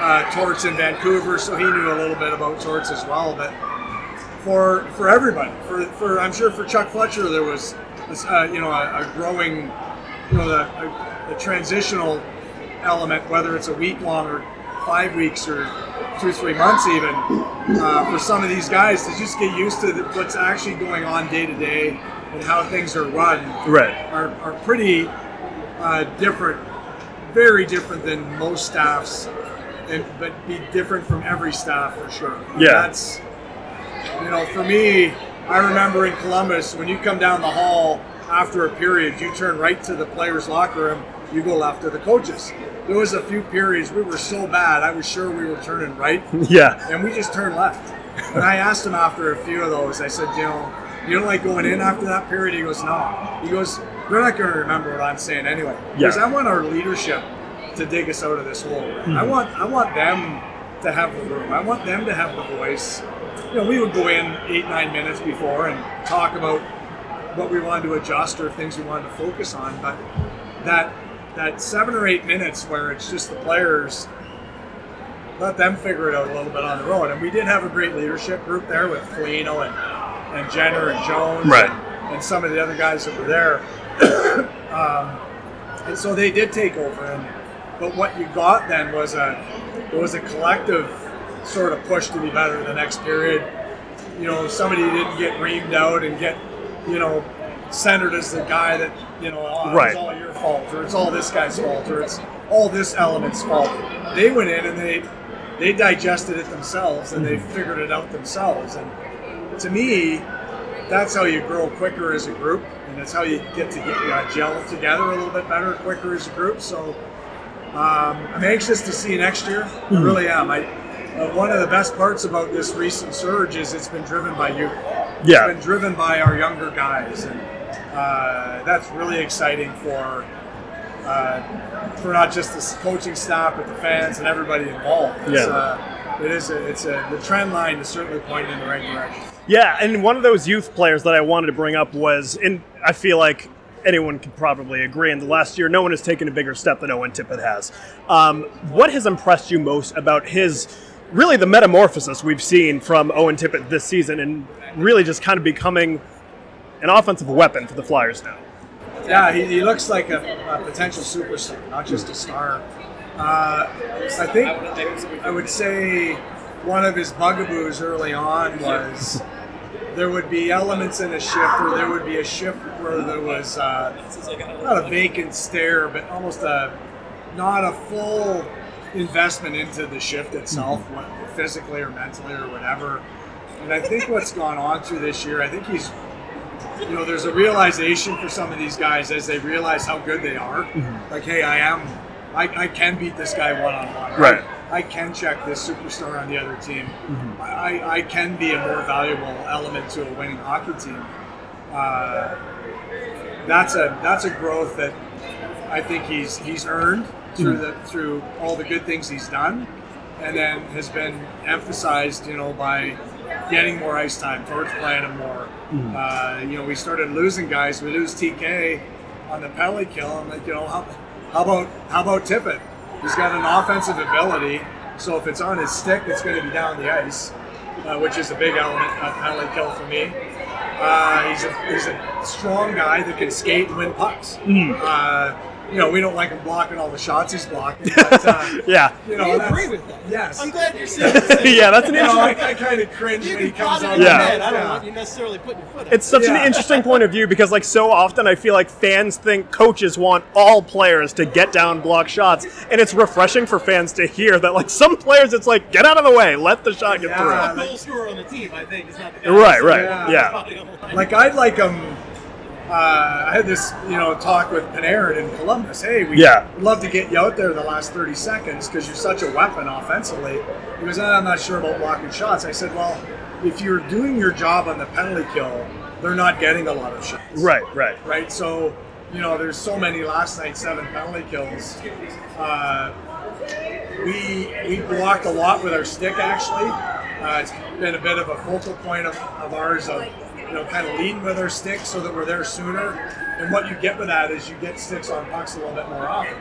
uh, Torts in Vancouver, so he knew a little bit about Torts as well. But for for everybody, for, for I'm sure for Chuck Fletcher there was this, uh, you know a, a growing you know the, a, a transitional element, whether it's a week long or five weeks or two three months even uh, for some of these guys to just get used to the, what's actually going on day to day and how things are run Right. are, are pretty uh, different very different than most staffs and but be different from every staff for sure Yeah. that's you know, for me, I remember in Columbus when you come down the hall after a period, you turn right to the players' locker room, you go left to the coaches. There was a few periods we were so bad, I was sure we were turning right. [LAUGHS] Yeah. And we just turned left. And I asked him after a few of those, I said, you know, you don't like going in after that period? He goes, no. He goes, they're not going to remember what I'm saying anyway. Because Yeah. I want our leadership to dig us out of this hole. I Mhm. want I want them to have the room. I want them to have the voice. You know, we would go in eight, nine minutes before and talk about what we wanted to adjust or things we wanted to focus on. But that that seven or eight minutes where it's just the players, let them figure it out a little bit on their own. And we did have a great leadership group there with Foligno and, and Jenner and Jones Right. and, and some of the other guys that were there. [COUGHS] um, and so they did take over. And but what you got then was a it was a collective sort of push to be better the next period. You know, somebody didn't get reamed out and get you know centered as the guy that you know oh, Right. it's all your fault or it's all this guy's fault or it's all this element's fault. They went in and they they digested it themselves and they figured it out themselves. And to me, that's how you grow quicker as a group, and that's how you get to get uh, gel together a little bit better, quicker as a group. So um, I'm anxious to see next year. I really am. I, uh, one of the best parts about this recent surge is it's been driven by youth. Yeah. It's been driven by our younger guys, and uh, that's really exciting for uh, for not just the coaching staff, but the fans and everybody involved. It's, Yeah. uh, it is. A, it's a, the trend line is certainly pointing in the right direction. Yeah, and one of those youth players that I wanted to bring up was, and I feel like anyone could probably agree, in the last year, no one has taken a bigger step than Owen Tippett has. Um, what has impressed you most about his, really the metamorphosis we've seen from Owen Tippett this season and really just kind of becoming an offensive weapon for the Flyers now? Yeah, he, he looks like a, a potential superstar, not just a star. Uh, I think I would say one of his bugaboos early on was there would be elements in a shift, or there would be a shift where there was uh, not a vacant stare, but almost a not a full investment into the shift itself, what, physically or mentally or whatever. And I think what's gone on through this year, I think he's you know, there's a realization for some of these guys as they realize how good they are. Like, hey, I am, I, I can beat this guy one on one. Right. I can check this superstar on the other team. I, I can be a more valuable element to a winning hockey team. Uh, that's a that's a growth that I think he's he's earned through the through all the good things he's done, and then has been emphasized, you know, by getting more ice time, towards playing him more. Uh, you know, we started losing guys. We lose TK on the penalty kill. I'm like, you know, how, how about how about Tippett? He's got an offensive ability, so if it's on his stick, it's going to be down the ice, uh, which is a big element of penalty kill for me. Uh, he's a he's a strong guy that can skate and win pucks. Mhm. Uh, you know, we don't like him blocking all the shots he's blocking. [LAUGHS] But, uh, Yeah. you know, We agree with that. Yes. I'm glad you're saying the [LAUGHS] same. Yeah, that's an You know, I, interesting- I kind of cringe You when he comes on. the Yeah. head. I don't Yeah. want you necessarily putting your foot out. It's such Yeah. an interesting point of view because, like, so often I feel like fans think coaches want all players to get down block shots, and it's refreshing for fans to hear that, like, some players, it's like, get out of the way, let the shot get Yeah, through. The goal scorer on the team, I think, is not the guy. Right, right, Yeah. yeah. Like I'd like him. Uh, I had this, you know, talk with Panarin in Columbus. Hey, we Yeah. love to get you out there the last 30 seconds because you're such a weapon offensively. He goes, "Ah, I'm not sure about blocking shots. I said, well, if you're doing your job on the penalty kill, they're not getting a lot of shots. Right, right. Right. So you know, there's so many last night, seven penalty kills. Uh, we we blocked a lot with our stick actually. Uh, it's been a bit of a focal point of, of ours of you know kind of leading with our sticks so that we're there sooner. And what you get with that is you get sticks on pucks a little bit more often.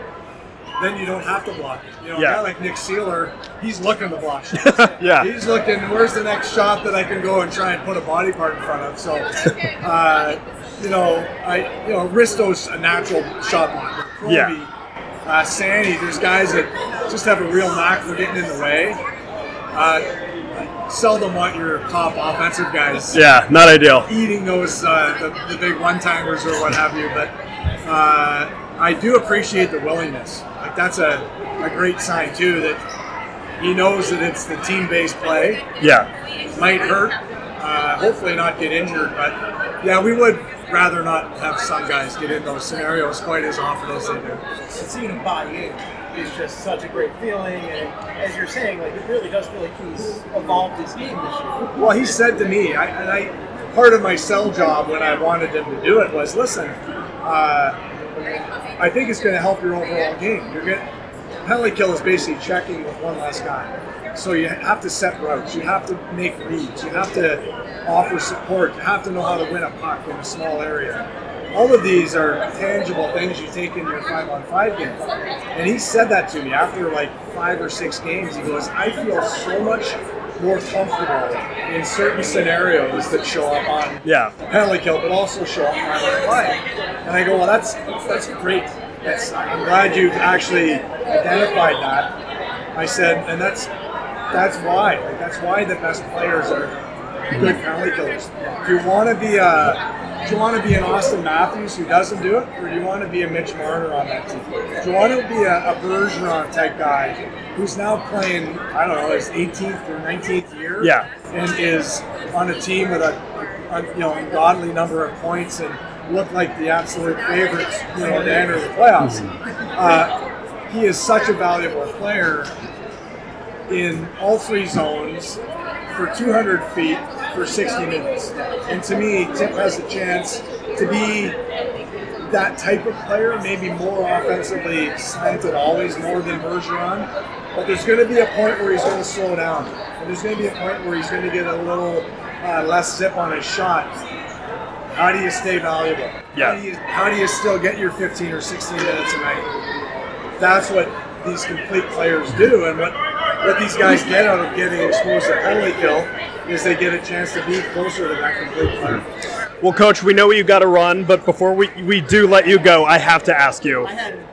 Then you don't have to block it. You know, Yeah. a guy like Nick Seeler, he's looking to block shots. [LAUGHS] Yeah. He's looking, where's the next shot that I can go and try and put a body part in front of? So, [LAUGHS] uh, you know, I, you know, Risto's a natural shot blocker. Crowley, Yeah. uh, Sandy, there's guys that just have a real knack for getting in the way. Uh, I seldom want your top offensive guys. Yeah, not ideal. Eating those uh, the, the big one timers or what have you, but uh, I do appreciate the willingness. Like that's a, a great sign too that he knows that it's the team based play. Yeah. Might hurt, uh, hopefully not get injured, but yeah, we would rather not have some guys get in those scenarios quite as often as they do. And seeing him buy in is just such a great feeling. And as you're saying, like it really does feel like he's evolved his game this year. Well, he said to me, I, and I, part of my sell job when I wanted him to do it was, listen, uh, I think it's going to help your overall game. You're getting penalty kill is basically checking with one less guy. So you have to set routes. You have to make reads. You have to offer support. You have to know how to win a puck in a small area. All of these are tangible things you take in your five on five game. And he said that to me after like five or six games. He goes, I feel so much more comfortable in certain scenarios that show up on Yeah. penalty kill, but also show up on five. And I go, well, that's that's great. That's I'm glad you've actually identified that. I said, and that's that's why. Like that's why the best players are good penalty killers. Do you want to be a do you want to be an Auston Matthews who doesn't do it, or do you want to be a Mitch Marner on that team? Do you want to be a, a Bergeron type guy who's now playing, I don't know, his 18th or 19th year, Yeah. and is on a team with a, a you know ungodly number of points and look like the absolute favorites, you know, to enter the playoffs. Uh, he is such a valuable player in all three zones for 200 feet for 60 minutes. And to me, Tip has a chance to be that type of player, maybe more offensively slanted always more than Bergeron. But there's going to be a point where he's going to slow down. And there's going to be a point where he's going to get a little uh, less zip on his shot. How do you stay valuable? Yeah. How do you, how do you still get your 15 or 16 minutes a night? That's what these complete players do, and what what these guys get out of getting exposed to penalty kill is they get a chance to be closer to that complete player. Well, Coach, we know you got to run, but before we, we do let you go, I have to ask you. I had an.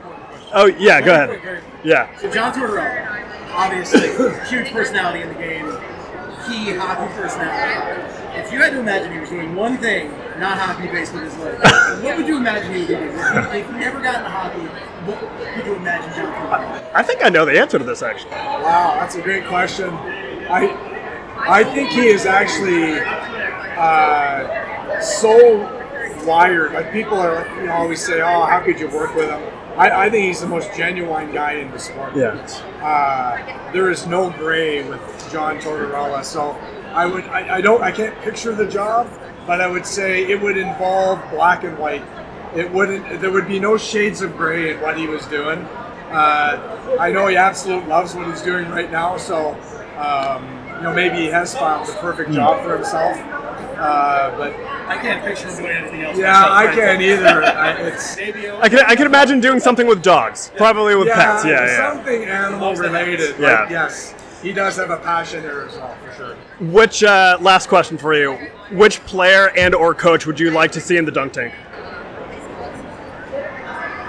Oh, yeah, go ahead. Yeah. So John Tortorella, obviously, huge personality in the game, key hockey personality. If you had to imagine he was doing one thing, not hockey based with his life, [LAUGHS] what would you imagine he would be doing? If he- if he never got into hockey, what would you imagine John Tortorella? I think I know the answer to this, actually. Wow, that's a great question. I I think he is actually uh, so wired. Like people are, you know, always say, "Oh, how could you work with him?" I, I think he's the most genuine guy in the sport. Yeah. Uh, there is no gray with John Tortorella. So I would, I, I don't, I can't picture the job, but I would say it would involve black and white. It wouldn't. There would be no shades of gray in what he was doing. Uh, I know he absolutely loves what he's doing right now. So um, you know, maybe he has found the perfect job for himself. Uh, but I can't picture him doing anything else. yeah, myself I can't now. either. [LAUGHS] I, it's Maybe I can, I can imagine doing something with dogs, probably with pets. Yeah, yeah. something animal related. Yeah. Yes, he does have a passion there as well, for sure. Which uh, last question for you? Which player and or coach would you like to see in the dunk tank?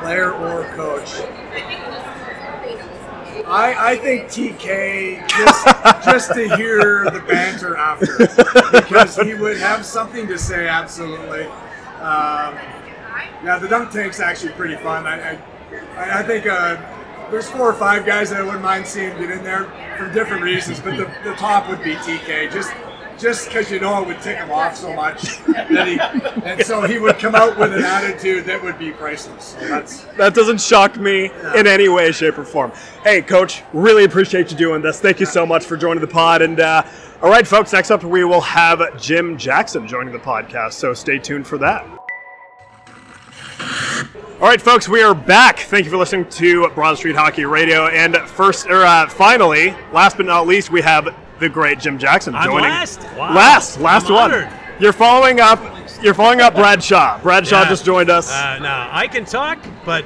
Player or coach? I, I think TK just [LAUGHS] just to hear the banter after because he would have something to say absolutely. Um, yeah, the dunk tank's actually pretty fun. I I, I- I think uh, there's four or five guys that I wouldn't mind seeing get in there for different reasons, but the, the top would be TK. Just just because you know it would tick him off so much he and so he would come out with an attitude that would be priceless. So that's That doesn't shock me in any way, shape, or form. Hey, Coach, really appreciate you doing this. Thank you so much for joining the pod. And uh, all right, folks, next up we will have Jim Jackson joining the podcast. So stay tuned for that. All right, folks, we are back. Thank you for listening to Broad Street Hockey Radio. And first, or uh, finally, last but not least, we have the great Jim Jackson I'm joining. last? Wow. Last, last I'm one. honored. You're following up. You're following up Brad Shaw. Brad Shaw Yeah. just joined us. Uh, now I can talk, but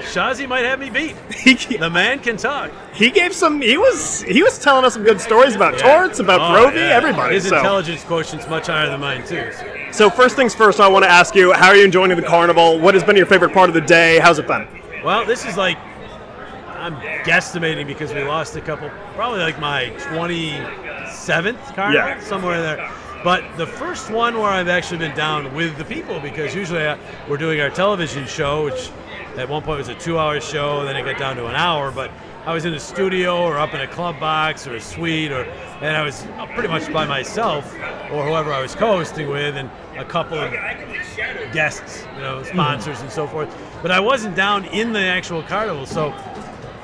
Shazi might have me beat. [LAUGHS] the man can talk. he gave some. He was he was telling us some good stories about Yeah. Torts, about Oh, yeah. everybody. His so. intelligence quotient's much higher than mine too. so. So first things first, I want to ask you: How are you enjoying the carnival? What has been your favorite part of the day? How's it been? Well, this is like I'm guesstimating because we lost a couple, probably like my 27th carnival, Yeah. somewhere there. But the first one where I've actually been down with the people because usually uh, we're doing our television show, which at one point was a two-hour show, then it got down to an hour. But I was in a studio or up in a club box or a suite, or and I was pretty much by myself or whoever I was co-hosting with, and a couple of guests, you know, sponsors and so forth. But I wasn't down in the actual carnival, so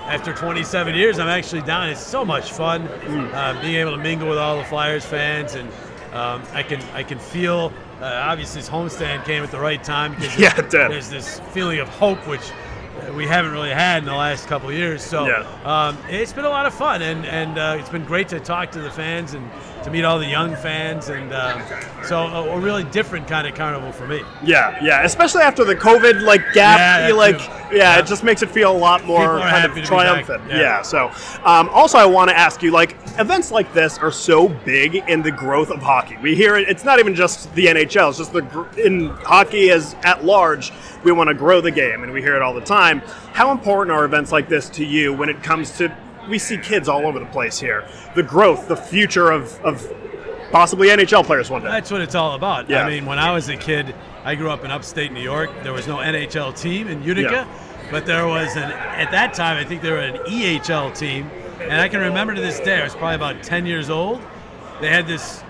after 27 years, I'm actually down. It's so much fun uh, being able to mingle with all the Flyers fans, and um, I can I can feel. Uh, obviously, this homestand came at the right time because [LAUGHS] Yeah, there's this feeling of hope, which we haven't really had in the last couple of years. So Yeah. um, it's been a lot of fun, and and uh, it's been great to talk to the fans and to meet all the young fans, and um, so a, a really different kind of carnival for me. Yeah, yeah. Especially after the COVID like gap, Yeah, you like yeah, Yeah. it just makes it feel a lot more kind of to be back. triumphant. Yeah. Yeah. So, um, also, I want to ask you, like, events like this are so big in the growth of hockey. We hear it. It's not even just the NHL. It's just the gr- in hockey as at large. We want to grow the game, and we hear it all the time. How important are events like this to you when it comes to? We see kids all over the place here. The growth, the future of, of possibly NHL players one day. That's what it's all about. Yeah. I mean, when I was a kid, I grew up in upstate New York. There was no NHL team in Utica, Yeah. but there was an at that time. I think there were an EHL team, and I can remember to this day. I was probably about 10 years old. They had this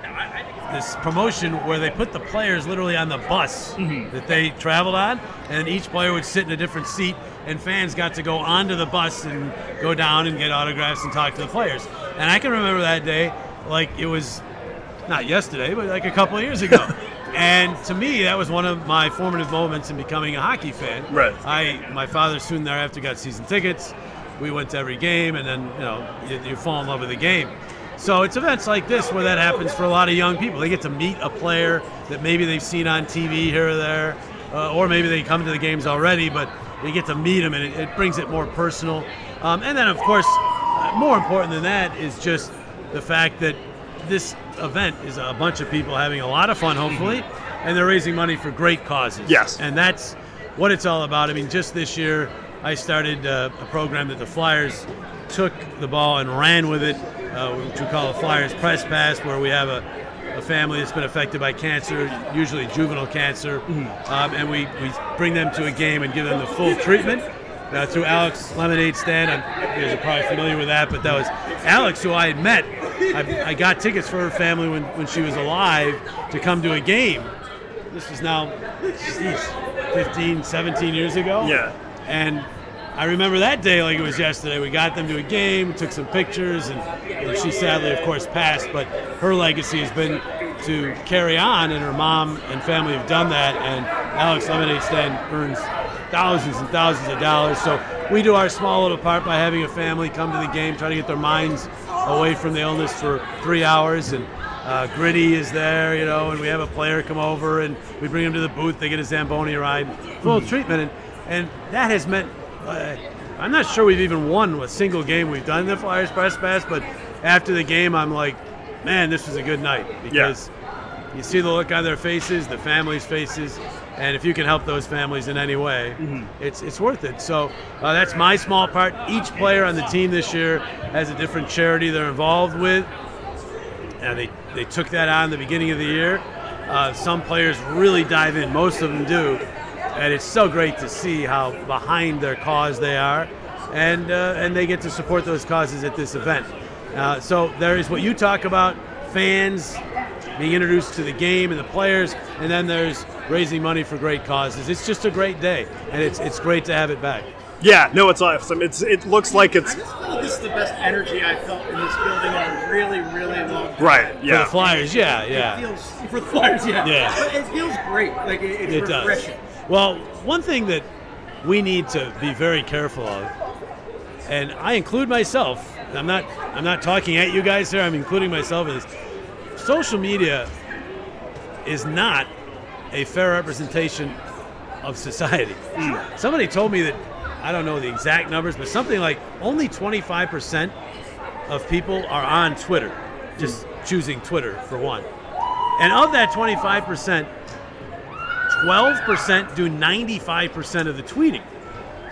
this promotion where they put the players literally on the bus mm-hmm. that they traveled on, and each player would sit in a different seat, and fans got to go onto the bus and go down and get autographs and talk to the players. And I can remember that day like it was not yesterday, but like a couple of years ago. [LAUGHS] and to me, that was one of my formative moments in becoming a hockey fan. Right. I, my father soon thereafter got season tickets. We went to every game, and then you know you, you fall in love with the game. So it's events like this where that happens for a lot of young people. They get to meet a player that maybe they've seen on TV here or there, uh, or maybe they come to the games already, but they get to meet them, and it, it brings it more personal. Um, and then, of course, uh, more important than that is just the fact that this event is a bunch of people having a lot of fun, hopefully, and they're raising money for great causes. Yes. And that's what it's all about. I mean, just this year, I started uh, a program that the Flyers took the ball and ran with it, uh, which we call the Flyers Press Pass, where we have a, a family that's been affected by cancer, usually juvenile cancer, um, and we, we bring them to a game and give them the full treatment. Uh, through Alex Lemonade Stand, I'm, you guys are probably familiar with that, but that was Alex who I had met. I, I got tickets for her family when, when she was alive to come to a game. This is now, geez, 15, 17 years ago. Yeah. And I remember that day like it was yesterday. We got them to a game, took some pictures, and, and she sadly, of course, passed. But her legacy has been to carry on, and her mom and family have done that. And Alex Lemonade Stand earns thousands and thousands of dollars. So we do our small little part by having a family come to the game, try to get their minds away from the illness for three hours. And uh, Gritty is there, you know, and we have a player come over, and we bring him to the booth. They get a Zamboni ride, full treatment, and and that has meant. Uh, I'm not sure we've even won a single game we've done in the Flyers Press Pass, but after the game, I'm like, man, this was a good night because you see the look on their faces, the families' faces, and if you can help those families in any way, it's it's worth it. So uh, that's my small part. Each player on the team this year has a different charity they're involved with, and they they took that on the beginning of the year. Uh, some players really dive in, most of them do, and it's so great to see how behind their cause they are, and uh, and they get to support those causes at this event. Uh, so there is what you talk about, fans being introduced to the game and the players, and then there's raising money for great causes. It's just a great day, and it's it's great to have it back. Yeah, no, it's awesome. It's it looks like it's I feel like this is the best energy I've felt in this building in a really, really long time. right. For Yeah, the Flyers, yeah, yeah. It feels for the Flyers, yeah. Yeah. But it feels great. Like it, it's it does. Well, one thing that we need to be very careful of. And I include myself. I'm not I'm not talking at you guys here. I'm including myself in this. Social media is not a fair representation of society. Hmm. Somebody told me that I don't know the exact numbers, but something like only 25% of people are on Twitter, just hmm. choosing Twitter for one. And of that 25%, 12% do 95% of the tweeting.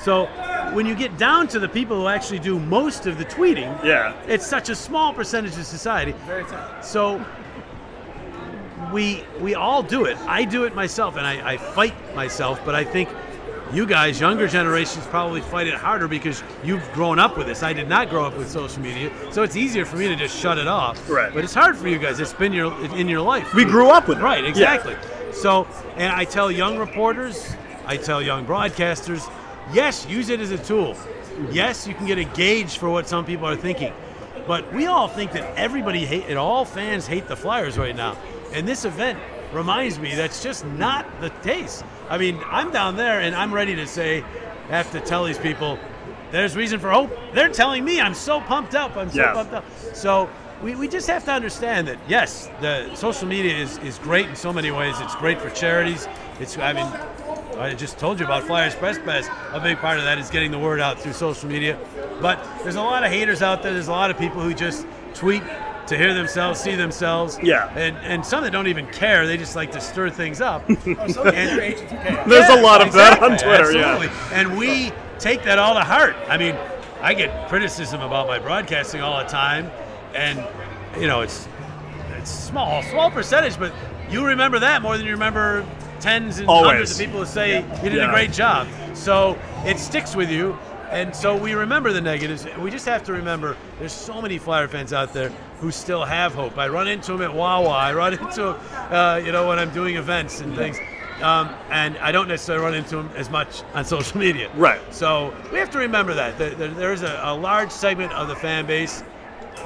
So when you get down to the people who actually do most of the tweeting, Yeah. it's such a small percentage of society. Very tough. So we we all do it. I do it myself, and I, I fight myself. But I think you guys, younger generations, probably fight it harder because you've grown up with this. I did not grow up with social media, so it's easier for me to just shut it off. Right. But it's hard for you guys. It's been your in your life. We grew up with it. Right. Yeah. So, and I tell young reporters, I tell young broadcasters, yes, use it as a tool. Yes, you can get a gauge for what some people are thinking. But we all think that everybody hate and all fans hate the Flyers right now. And this event reminds me that's just not the case. I mean, I'm down there and I'm ready to say, have to tell these people, there's reason for hope. They're telling me I'm so pumped up. I'm so Yeah. pumped up. So we, we just have to understand that yes, the social media is, is great in so many ways. It's great for charities. It's I mean, I just told you about Flyers Press Pass. A big part of that is getting the word out through social media. But there's a lot of haters out there. There's a lot of people who just tweet to hear themselves, see themselves. Yeah. And and some that don't even care. They just like to stir things up. [LAUGHS] Oh, And- agents who care. There's a lot of that on exactly, Twitter, yeah. And we take that all to heart. I mean, I get criticism about my broadcasting all the time, and you know, it's it's small, small percentage, but you remember that more than you remember tens and Always. hundreds of people who say you did Yeah. a great job. So it sticks with you. And so we remember the negatives. We just have to remember there's so many Flyer fans out there who still have hope. I run into them at Wawa. I run [LAUGHS] into them, uh, you know, when I'm doing events and things. Um, and I don't necessarily run into them as much on [LAUGHS] social media. Right. So we have to remember that. There, there- there is a, a large segment of the fan base.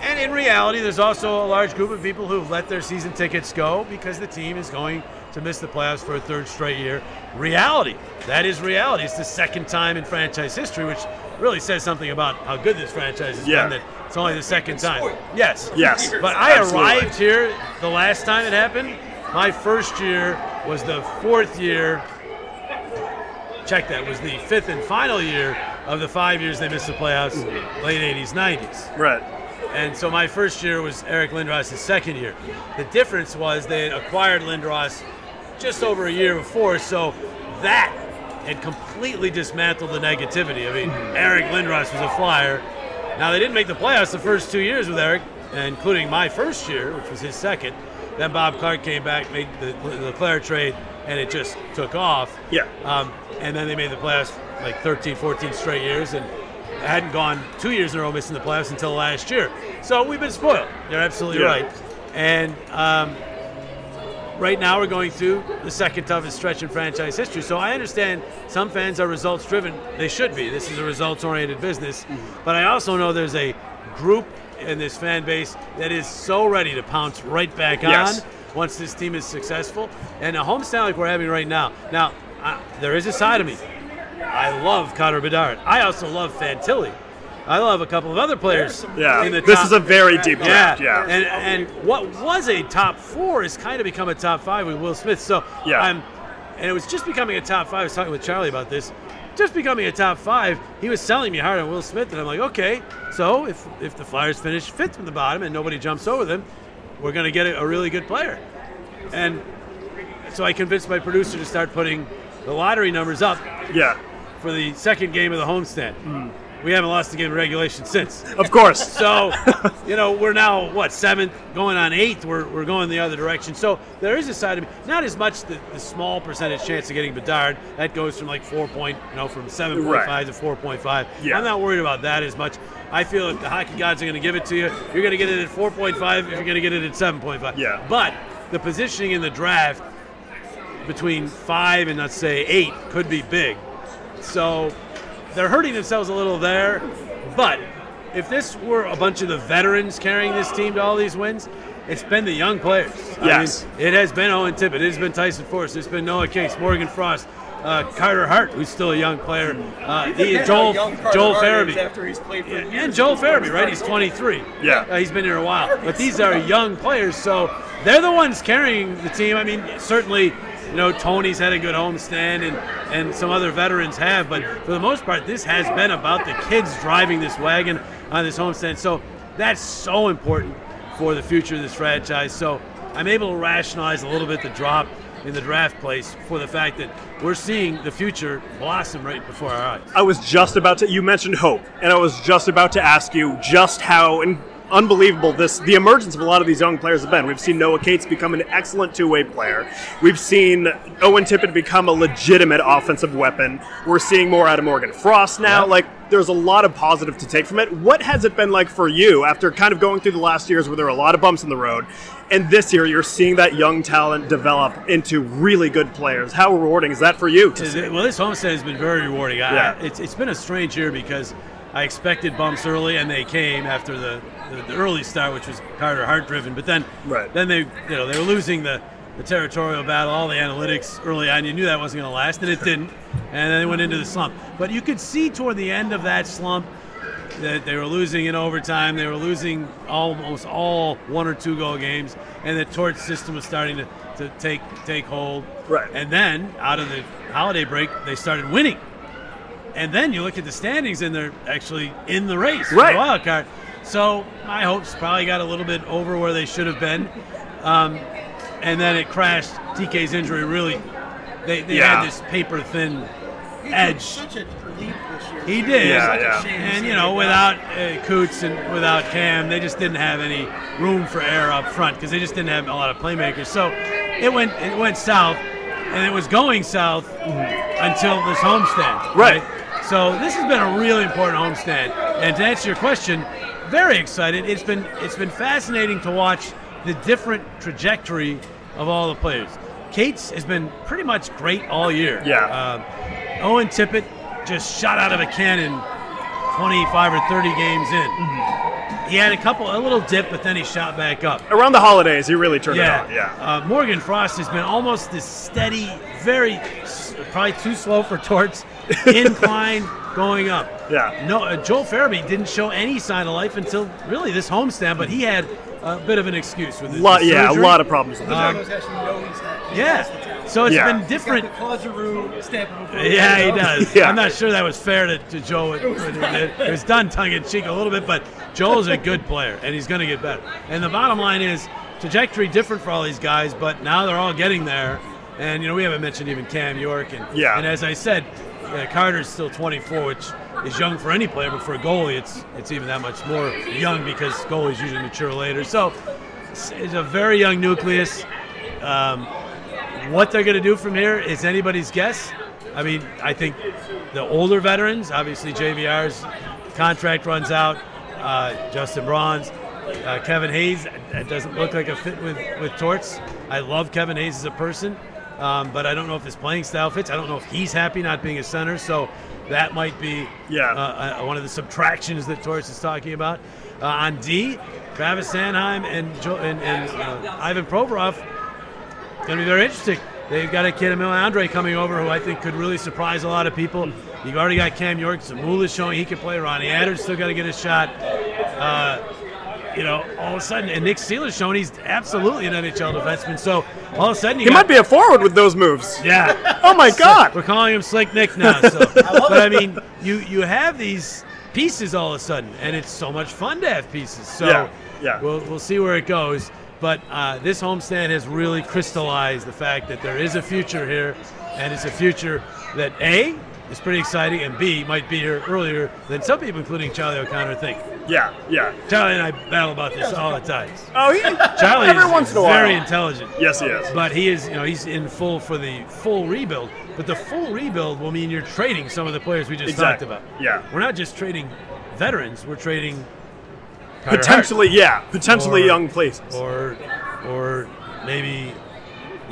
And in reality, there's also a large group of people who've let their season tickets go because the team is going to miss the playoffs for a third straight year. Reality. That is reality. It's the second time in franchise history, which really says something about how good this franchise has Yeah. been that it's only the second time. Yes. [LAUGHS] Yes, But I absolutely. arrived here the last time it happened. My first year was the fourth year check that was the fifth and final year of the five years they missed the playoffs, mm-hmm. late 80s, 90s. Right. And so my first year was Eric Lindros' second year. The difference was they had acquired Lindros just over a year before, so that had completely dismantled the negativity. I mean, Eric Lindros was a flyer. Now they didn't make the playoffs the first two years with Eric, including my first year, which was his second. Then Bob Clarke came back, made the the LeClair trade, and it just took off. Yeah. Um, and then they made the playoffs like 13, 14 straight years, and hadn't gone two years in a row missing the playoffs until last year. So we've been spoiled. You're absolutely Yeah. right. And um, right now we're going through the second toughest stretch in franchise history. So I understand some fans are results driven. They should be. This is a results oriented business. But I also know there's a group in this fan base that is so ready to pounce right back Yes. on once this team is successful. And a homestand like we're having right now. Now, there is a side of me. I love Connor Bedard. I also love Fantilli. I love a couple of other players. Yeah. in the This is a very deep draft, yeah. And and what was a top four has kind of become a top five with Will Smith. So Yeah. I'm, and it was just becoming a top five. I was talking with Charlie about this. Just becoming a top five, he was selling me hard on Will Smith, and I'm like, okay. So if if the Flyers finish fifth from the bottom and nobody jumps over them, we're going to get a, a really good player. And so I convinced my producer to start putting the lottery numbers up. Yeah. For the second game of the homestand. We haven't lost a game of regulation since. Of course. [LAUGHS] So, you know, we're now what seventh, going on eighth. We're, we're going the other direction. So there is a side of me, not as much the, the small percentage chance of getting Bedard. That goes from like four point, you know, from seven point five Right. to four point five. Yeah. I'm not worried about that as much. I feel if the hockey gods are going to give it to you, you're going to get it at four point five. If you're going to get it at seven point five. Yeah. But the positioning in the draft between five and let's say eight could be big. So they're hurting themselves a little there. But if this were a bunch of the veterans carrying this team to all these wins, it's been the young players. I Yes. mean, it has been Owen Tippett. It has been Tyson Foerster. It's been Noah Cates, Morgan Frost, uh, Carter Hart, who's still a young player. Uh, the, Joel young Carter Joel Farabee. after he's played for and years. Joel Farabee, right? He's 23. Yeah. Uh, he's been here a while. But these are young players, so they're the ones carrying the team. I mean, certainly, you know, Tony's had a good homestand and, and some other veterans have, but for the most part, this has been about the kids driving this wagon on this homestand. So that's so important for the future of this franchise. So I'm able to rationalize a little bit the drop in the draft place for the fact that we're seeing the future blossom right before our eyes. I was just about to. You mentioned hope, and I was just about to ask you just how in, unbelievable this the emergence of a lot of these young players have been. We've seen Noah Cates become an excellent two-way player. We've seen Owen Tippett become a legitimate offensive weapon. We're seeing more out of Morgan Frost now. Like there's a lot of positive to take from it. What has it been like for you after kind of going through the last years where there were a lot of bumps in the road, and this year you're seeing that young talent develop into really good players? How rewarding is that for you? Well, this homestand has been very rewarding. I, Yeah. it's, it's been a strange year because I expected bumps early, and they came after the, the, the early start, which was Carter Hart driven. But then, right. then they you know they were losing the, the territorial battle, all the analytics early on. You knew that wasn't going to last, and it didn't. And then they went into the slump. But you could see toward the end of that slump that they were losing in overtime. They were losing almost all one or two goal games, and the Torts system was starting to, to take take hold. Right. And then out of the holiday break, they started winning. And then you look at the standings, and they're actually in the race for Right. the wild card. So my hopes probably got a little bit over where they should have been. Um, and then it crashed. TK's injury really, they, they Yeah. had this paper thin edge. such a leap this year. He did. Yeah, yeah. And you know, go. without uh, Coots and without Cam, they just didn't have any room for air up front because they just didn't have a lot of playmakers. So it went it went south, and it was going south until this homestand. Right. So this has been a really important homestand. And to answer your question, very excited. It's been it's been fascinating to watch the different trajectory of all the players. Cates has been pretty much great all year. Yeah. Uh, Owen Tippett just shot out of a cannon 25 or 30 games in. He had a couple, a little dip, but then he shot back up. Around the holidays, he really turned Yeah, it on. Yeah. Uh, Morgan Frost has been almost this steady, very, probably too slow for Torts, [LAUGHS] incline going up. Yeah. No, uh, Joel Farabee didn't show any sign of life until really this homestand, but he had a bit of an excuse with his Lot- his yeah, a lot of problems with the Um, leg. Actually, know he's had- he Yeah. has the talent. So it's Yeah. been He's different. got the stamp. Yeah, he does. Yeah. I'm not sure that was fair to, to Joe. It, it, it was done tongue in cheek a little bit, but Joel's a good player, and he's going to get better. And the bottom line is trajectory different for all these guys, but now they're all getting there. And you know, we haven't mentioned even Cam York, and Yeah. And as I said, uh, Carter's still 24, which is young for any player, but for a goalie, it's it's even that much more young because goalies usually mature later. So it's, it's a very young nucleus. Um, what they're going to do from here is anybody's guess. I mean, I think the older veterans, obviously JVR's contract runs out. Uh, Justin Bronze, uh, Kevin Hayes, doesn't look like a fit with with Torts. I love Kevin Hayes as a person, um, but I don't know if his playing style fits. I don't know if he's happy not being a center, so that might be Yeah. uh, uh, one of the subtractions that Torts is talking about. Uh, on D, Travis Sanheim and, jo- and, and uh, Ivan Provorov going to be very interesting. They've got a kid, Emil Andrae, coming over who I think could really surprise a lot of people. You've already got Cam York. Zamula's showing he can play. Ronnie Attard's still got to get a shot. You know, all of a sudden, and Nick Seeler's showing he's absolutely an NHL defenseman. So all of a sudden, you He got, might be a forward with those moves. Yeah. Oh my God. We're calling him Slick Nick now. [LAUGHS] So. but I mean, you you have these pieces all of a sudden, and it's so much fun to have pieces. So Yeah, yeah. we'll we'll see where it goes. But uh, this homestand has really crystallized the fact that there is a future here, and it's a future that a is pretty exciting, and b might be here earlier than some people, including Charlie O'Connor, think. Yeah, yeah. Charlie and I battle about this all the time. Oh, he, Charlie every is once in a while. very intelligent. Yes, he is. But he is, you know, he's in full for the full rebuild. But the full rebuild will mean you're trading some of the players we just Exactly. talked about. Yeah. We're not just trading veterans. We're trading Carter Potentially, Hart. yeah, potentially Or- young places. or or maybe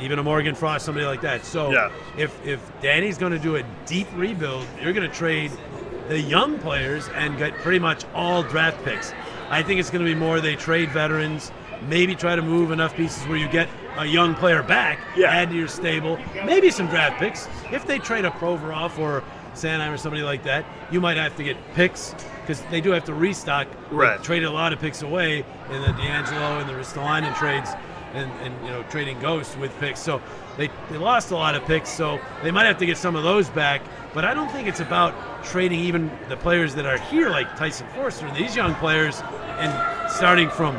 even a Morgan Frost, somebody like that. So Yeah. if if Danny's going to do a deep rebuild, you're going to trade the young players and get pretty much all draft picks. I think it's going to be more they trade veterans, maybe try to move enough pieces where you get a young player back, add to your stable, maybe some draft picks. If they trade a Provorov or Sanheim or somebody like that, you might have to get picks because they do have to restock. They Right. traded a lot of picks away in the DeAngelo and the Ristolainen trades, and, and you know trading ghosts with picks. So they, they lost a lot of picks. So they might have to get some of those back. But I don't think it's about trading even the players that are here, like Tyson Foerster and these young players, and starting from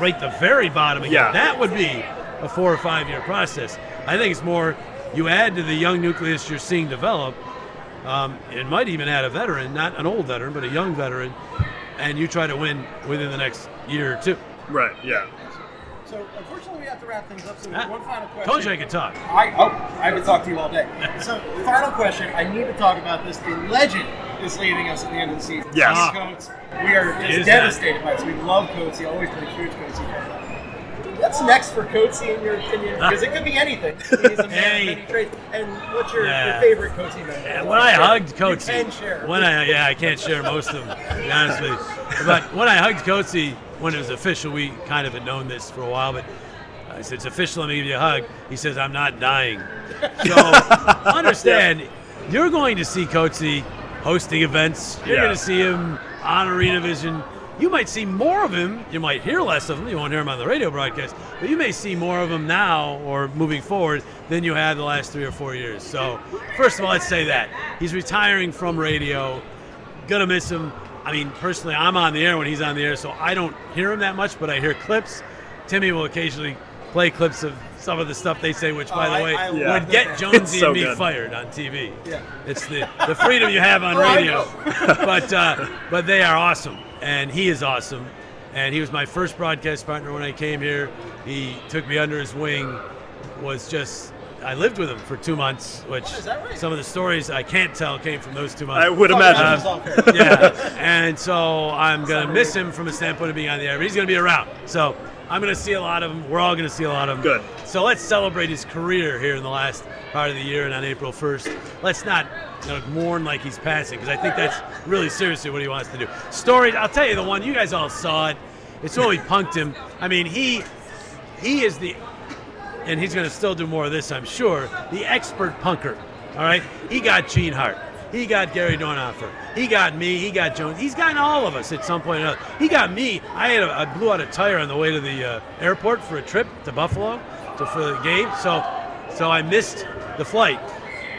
right the very bottom again. Yeah. That would be a four or five year process. I think it's more you add to the young nucleus you're seeing develop. Um, it might even add a veteran, not an old veteran, but a young veteran, and you try to win within the next year or two. Right. Yeah. So unfortunately, we have to wrap things up. So Ah, one final question. Told you I could talk. I oh, I could talk to you all day. [LAUGHS] So final question, I need to talk about this. The legend is leaving us at the end of the season. Yes. Steve Coates. We are just is devastated by this. We love Coates. Always been a huge Coates fan. What's next for Coates in your opinion? Because it could be anything. [LAUGHS] He's a man Hey. of many trades. And what's your, Yeah. your favorite Coates memory? And when I hugged Coates, you can share. when I yeah, I can't share most of them, to be honest with you. But when I hugged Coates, when it was official, we kind of had known this for a while, but I said, it's official, let me give you a hug. He says, I'm not dying. [LAUGHS] So understand, you're going to see Coates hosting events. You're Yeah. going to see him on Arena Vision. You might see more of him. You might hear less of him. You won't hear him on the radio broadcast, but you may see more of him now or moving forward than you had the last three or four years. So, first of all, let's say that he's retiring from radio. Gonna miss him. I mean, personally, I'm on the air when he's on the air, so I don't hear him that much, but I hear clips. Timmy will occasionally play clips of some of the stuff they say, which, by Oh, the I- way, I would get It's Jonesy so and me good. fired on TV. Yeah. It's the, the freedom you have on Oh, radio. but uh, but they are awesome, and he is awesome. And he was my first broadcast partner when I came here. He took me under his wing. Was just I lived with him for two months, which Oh, right? some of the stories I can't tell came from those two months. I would imagine. Um, that was all fair. [LAUGHS] yeah, and so I'm gonna miss him from a standpoint of being on the air, but he's gonna be around. So I'm gonna see a lot of him. We're all gonna see a lot of him. Good. So let's celebrate his career here in the last part of the year and on April 1st. Let's not you know, mourn like he's passing because I think that's really seriously what he wants to do. Stories. I'll tell you the one you guys all saw it. It's when we punked him. I mean, he he is the and he's going to still do more of this, I'm sure. The expert punker. All right, he got Gene Hart. He got Gary Dornhoefer. He got me. He got Jones. He's gotten all of us at some point or another. He got me. I had a, I blew out a tire on the way to the uh, airport for a trip to Buffalo to for the game. So, so I missed the flight,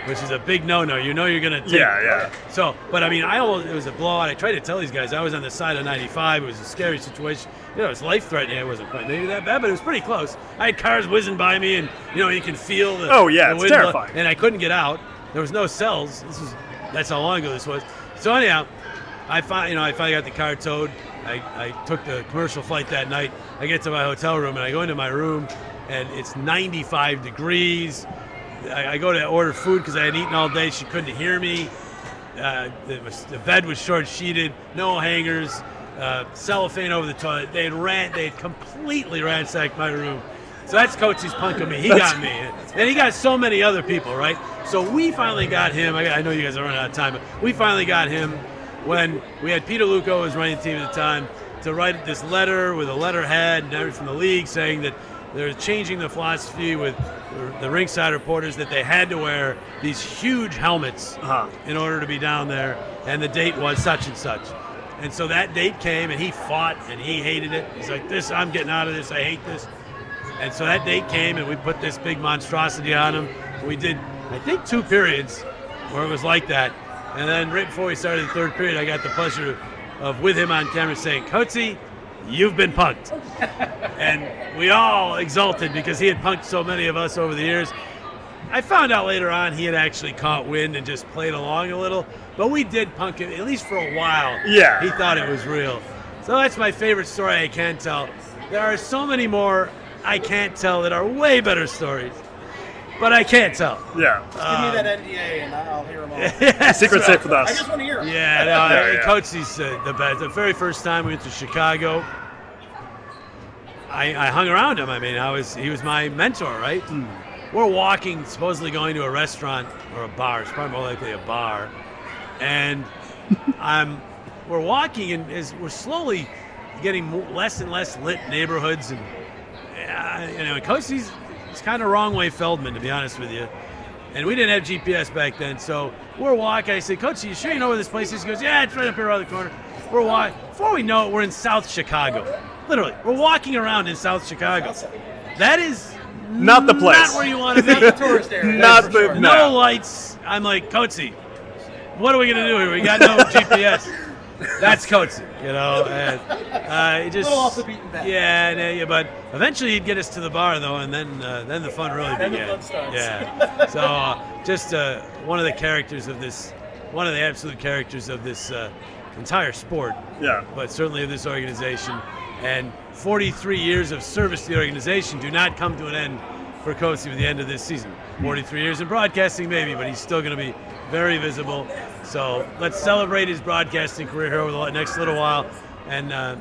which is a big no-no. You know you're going to take. Yeah, yeah. So, but I mean, I almost it was a blowout. I tried to tell these guys I was on the side of 95. It was a scary situation. You know, it was life threatening. It wasn't quite maybe that bad, but it was pretty close. I had cars whizzing by me, and you know you can feel the Oh, yeah, the it's wind blow- terrifying. and I couldn't get out. There was no cells. This was that's how long ago this was. So anyhow, I find you know I finally got the car towed. I, I took the commercial flight that night. I get to my hotel room and I go into my room, and it's 95 degrees. I, I go to order food because I had eaten all day. She couldn't hear me. Uh, the, the bed was short sheeted, no hangers, uh, cellophane over the toilet. They had ran, they had completely ransacked my room. So that's Coatsy's punk of me. He got me, and he got so many other people, right? So we finally got him. I, I know you guys are running out of time, but we finally got him when we had Peter Luukko who was running the team at the time to write this letter with a letterhead and everything from the league saying that they're changing the philosophy with the ringside reporters that they had to wear these huge helmets Uh-huh. in order to be down there, and the date was such and such. And so that date came, and he fought, and he hated it. He's like, "This, I'm getting out of this. I hate this." And so that date came, and we put this big monstrosity on him. We did, I think, two periods where it was like that. And then right before we started the third period, I got the pleasure of with him on camera saying, "Coatsy, you've been punked." [LAUGHS] and we all exulted because he had punked so many of us over the years. I found out later on he had actually caught wind and just played along a little, but we did punk him at least for a while. Yeah. he thought it was real. So that's my favorite story I can tell. There are so many more I can't tell that are way better stories, but I can't tell. Yeah. Give me that NDA and I'll hear them all. [LAUGHS] Secret safe with us. I just want to hear 'em. Yeah, [LAUGHS] no, Yeah, yeah. Coach is uh, the best. The very first time we went to Chicago, I, I hung around him. I mean, I was he was my mentor, right? We're walking, supposedly going to a restaurant or a bar. It's probably more likely a bar, and [LAUGHS] I'm we're walking and as we're slowly getting less and less lit neighborhoods and uh, you know, Coatsy's he's kind of wrong way Feldman, to be honest with you. And we didn't have GPS back then, so we're walking. I said, Coach, you sure you know where this place is? He goes, Yeah, it's right up here around the corner. We're walking. Before we know it, we're in South Chicago. Literally, we're walking around in South Chicago. That is Not the place. Not where you want to be. Not the [LAUGHS] tourist area. Not the- no. no. lights. I'm like, Coatsy, what are we gonna do here? We got no [LAUGHS] GPS. That's Coatsy, you know. And, uh, it just Little off the beaten path. Yeah, and, uh, yeah, but eventually he'd get us to the bar though, and then uh, then the fun really Then the began. fun starts. Yeah. So uh, just uh, one of the characters of this, one of the absolute characters of this uh, entire sport. Yeah. But certainly of this organization, and 43 years of service to the organization do not come to an end for Coatsy with the end of this season. 43 years in broadcasting, maybe, but he's still going to be very visible. So let's celebrate his broadcasting career here over the next little while, and uh,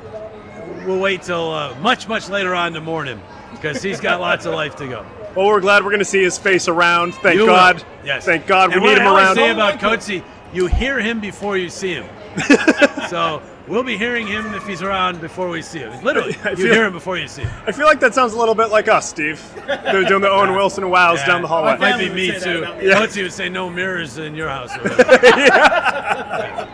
we'll wait till uh, much, much later on to mourn him because he's got lots of life to go. Well, we're glad we're going to see his face around. Thank You will. God. Yes. Thank God And we need what him I always around. say about Coatsy, you hear him before you see him. [LAUGHS] so we'll be hearing him if he's around before we see him. Literally, [LAUGHS] I you feel- hear him before you see him. I feel like that sounds a little bit like us, Steve. [LAUGHS] They're doing the Owen Wilson wows Yeah. down the hallway. Might be me too. that about me. Yeah. Coatsy would say no mirrors in your house. [LAUGHS] or whatever.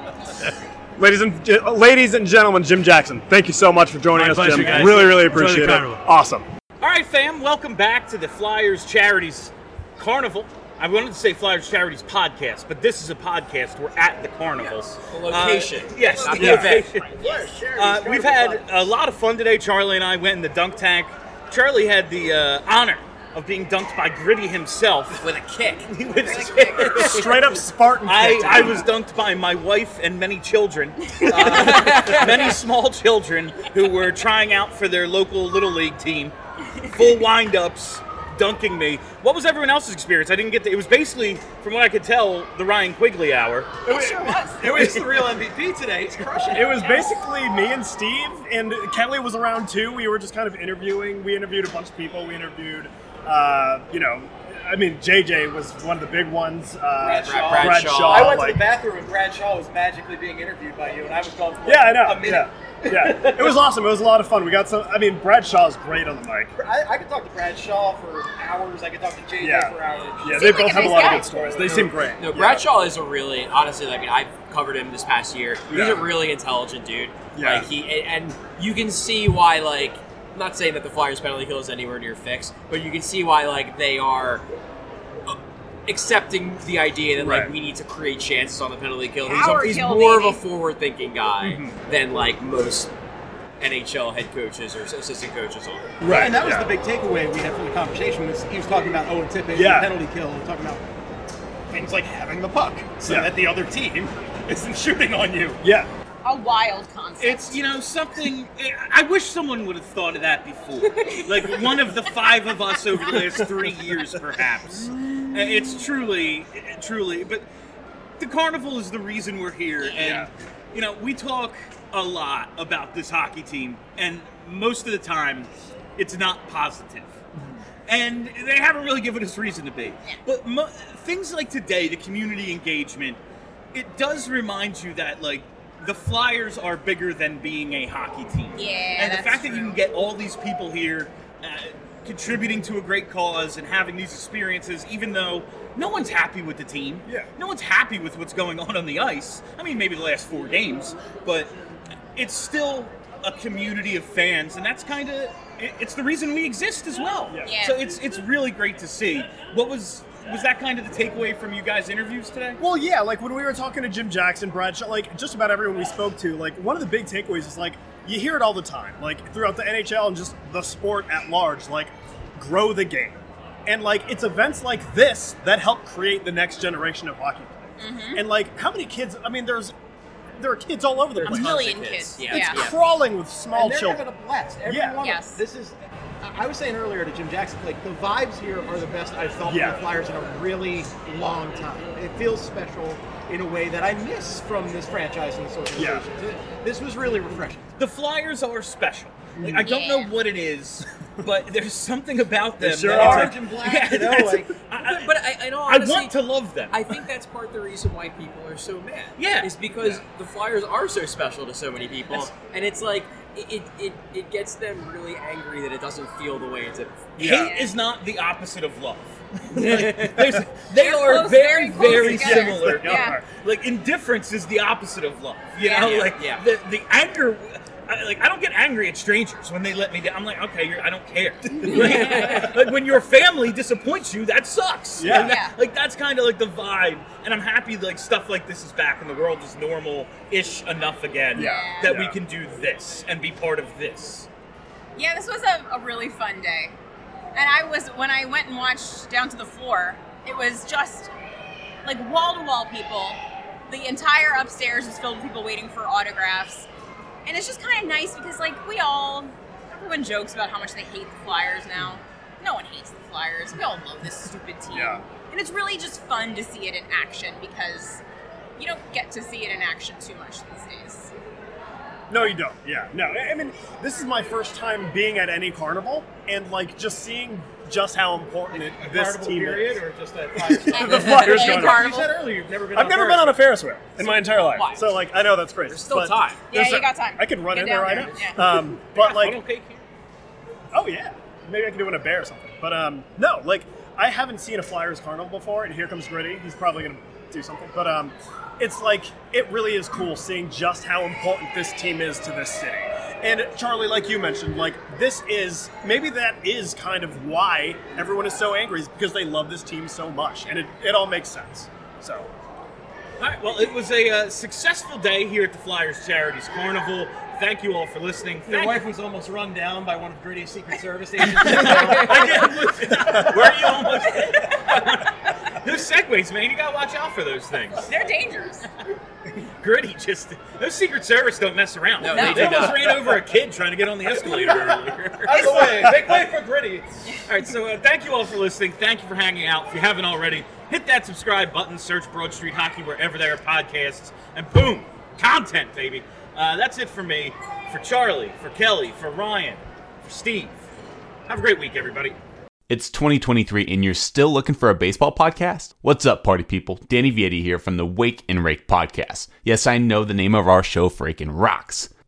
Ladies and ge- ladies and gentlemen, Jim Jackson, thank you so much for joining My us, pleasure, Jim. guys. Really, really appreciate it. Awesome. All right, fam, welcome back to the Flyers Charities Carnival. I wanted to say Flyers Charities podcast, but this is a podcast. We're at the carnival. the location, Uh, yes, not the the event. location. Uh, we've had a lot of fun today. Charlie and I went in the dunk tank. Charlie had the uh, honor of being dunked by Gritty himself [LAUGHS] with a kick. [LAUGHS] with a kick. Straight up Spartan I, kick. I was dunked by my wife and many children, [LAUGHS] uh, many small children who were trying out for their local little league team. Full wind-ups, dunking me. What was everyone else's experience? I didn't get to. It was basically, from what I could tell, the Ryan Quigley hour. It sure was. It was the real MVP [LAUGHS] today. He's crushing it. It was basically me and Steve, and Kelly was around too. We were just kind of interviewing. We interviewed a bunch of people. We interviewed, uh, you know, I mean, JJ was one of the big ones. Uh, Brad Shaw. Bradshaw, I went to like- the bathroom and Brad Shaw was magically being interviewed by you, and I was gone for Yeah, I know. a minute. Yeah, yeah. It was awesome. It was a lot of fun. We got some. I mean, Brad Shaw's great on the mic. I, I could talk to Brad Shaw for hours. I could talk to JJ Yeah. for hours. Yeah, they both have a lot of good stories. They seem great. No, Brad Shaw is a really, honestly, I mean, I've covered him this past year. He's Yeah. a really intelligent dude. Yeah. Like he, and you can see why, like, I'm not saying that the Flyers penalty kill is anywhere near fixed, but you can see why, like, they are accepting the idea that like Right. we need to create chances on the penalty kill. Power he's a, he's kill, more baby. of a forward-thinking guy Mm-hmm. than like most NHL head coaches or assistant coaches are. Right, and that was the big takeaway we had from the conversation. Was he was talking about Owen Tippett, Yeah. the penalty kill, talking about things like having the puck so Yeah. that the other team [LAUGHS] isn't shooting on you. Yeah. A wild concept. It's you know something. I wish someone would have thought of that before. like one of the five of us over the last three years, perhaps. It's truly, truly. But the carnival is the reason we're here, and you know we talk a lot about this hockey team, and most of the time, it's not positive. And they haven't really given us reason to be. But mo- things like today, the community engagement, it does remind you that like the Flyers are bigger than being a hockey team. Yeah, and the that's fact that you can get all these people here uh, contributing to a great cause and having these experiences, even though no one's happy with the team. Yeah. No one's happy with what's going on on the ice. I mean, maybe the last four games, but it's still a community of fans, and that's kind of it's the reason we exist as well. Yeah. So it's it's really great to see. What was was that kind of the takeaway from you guys' interviews today? Well, yeah, like when we were talking to Jim Jackson, Brad Shaw, like just about everyone we spoke to, like one of the big takeaways is like you hear it all the time, like throughout the NHL and just the sport at large, like grow the game. And like it's events like this that help create the next generation of hockey players. Mm-hmm. And like how many kids? I mean, there's there are kids all over the place. a million kids. Yeah. It's Yeah. crawling with small and they're children. having a blast. Every Yeah. one Yes. of. This is. I I was saying earlier to Jim Jackson, like the vibes here are the best I've felt Yeah. from the Flyers in a really long time. It feels special in a way that I miss from this franchise and this organization. This was really refreshing. The Flyers are special. Like, I don't know what it is, but there's something about them. They sure that are. it's Orange and black, Yeah, you know, like I, I- But I, I know I want to love them. I think that's part of the reason why people are so mad. Yeah. Is because the Flyers are so special to so many people. Yes. And it's like, it, it, it, it gets them really angry that it doesn't feel the way it did. Hate is not the opposite of love. Like, they They're close, very, very very together. similar. Yeah. Like indifference is the opposite of love. You Yeah. know, Yeah, like yeah. the the anger. I, like I don't get angry at strangers when they let me down. I'm like, okay, you're, I don't care. [LAUGHS] like, like, when your family disappoints you, that sucks. Yeah. And that- like that's kind of like the vibe. And I'm happy like stuff like this is back and the world is normal-ish enough again Yeah. that we can do this and be part of this. Yeah, this was a, a really fun day. And I was, when I went and watched Down to the Floor, it was just like wall to wall people. The entire upstairs is filled with people waiting for autographs. And it's just kind of nice because, like, we all, everyone jokes about how much they hate the Flyers now. No one hates the Flyers. We all love this stupid team. Yeah. And it's really just fun to see it in action because you don't get to see it in action too much these days. No, you don't. Yeah, no. I I mean, this is my first time being at any carnival, and like just seeing just how important it, this Carnival team period is. or just that [LAUGHS] the Flyers Any carnival. carnival. You said earlier you've never been. I've on never Ferris been on a Ferris wheel in my entire life, Why? so like I know that's crazy. There's still but time. Yeah, there's you a- got time. I could run Get in there down right there, now. yeah. Um, [LAUGHS] but like, cake here? oh yeah, maybe I can do it in a bear or something. But um, no, like I haven't seen a Flyers carnival before, and here comes Gritty. He's probably gonna do something, but um, it's like it really is cool seeing just how important this team is to this city. And Charlie, like you mentioned, like this is maybe that is kind of why everyone is so angry, is because they love this team so much, and it, it all makes sense. So All right. Well, it was a uh, successful day here at the Flyers Charities Carnival. Thank you all for listening. Your Thank wife you. was almost run down by one of Gritty's Secret [LAUGHS] Service agents. [LAUGHS] Where are you almost? [LAUGHS] those segways, man. You gotta watch out for those things. They're dangerous. Gritty just those Secret Service don't mess around. No, they, they almost ran over a kid trying to get on the escalator earlier. Out of the way. Make way for Gritty. All right, so uh, thank you all for listening. Thank you for hanging out. If you haven't already, hit that subscribe button, search Broad Street Hockey wherever there are podcasts, and boom, content, baby. Uh, that's it for me, for Charlie, for Kelly, for Ryan, for Steve. Have a great week, everybody. It's 2023 and you're still looking for a baseball podcast? What's up, party people? Danny Vietti here from the Wake and Rake podcast. Yes, I know the name of our show freaking rocks.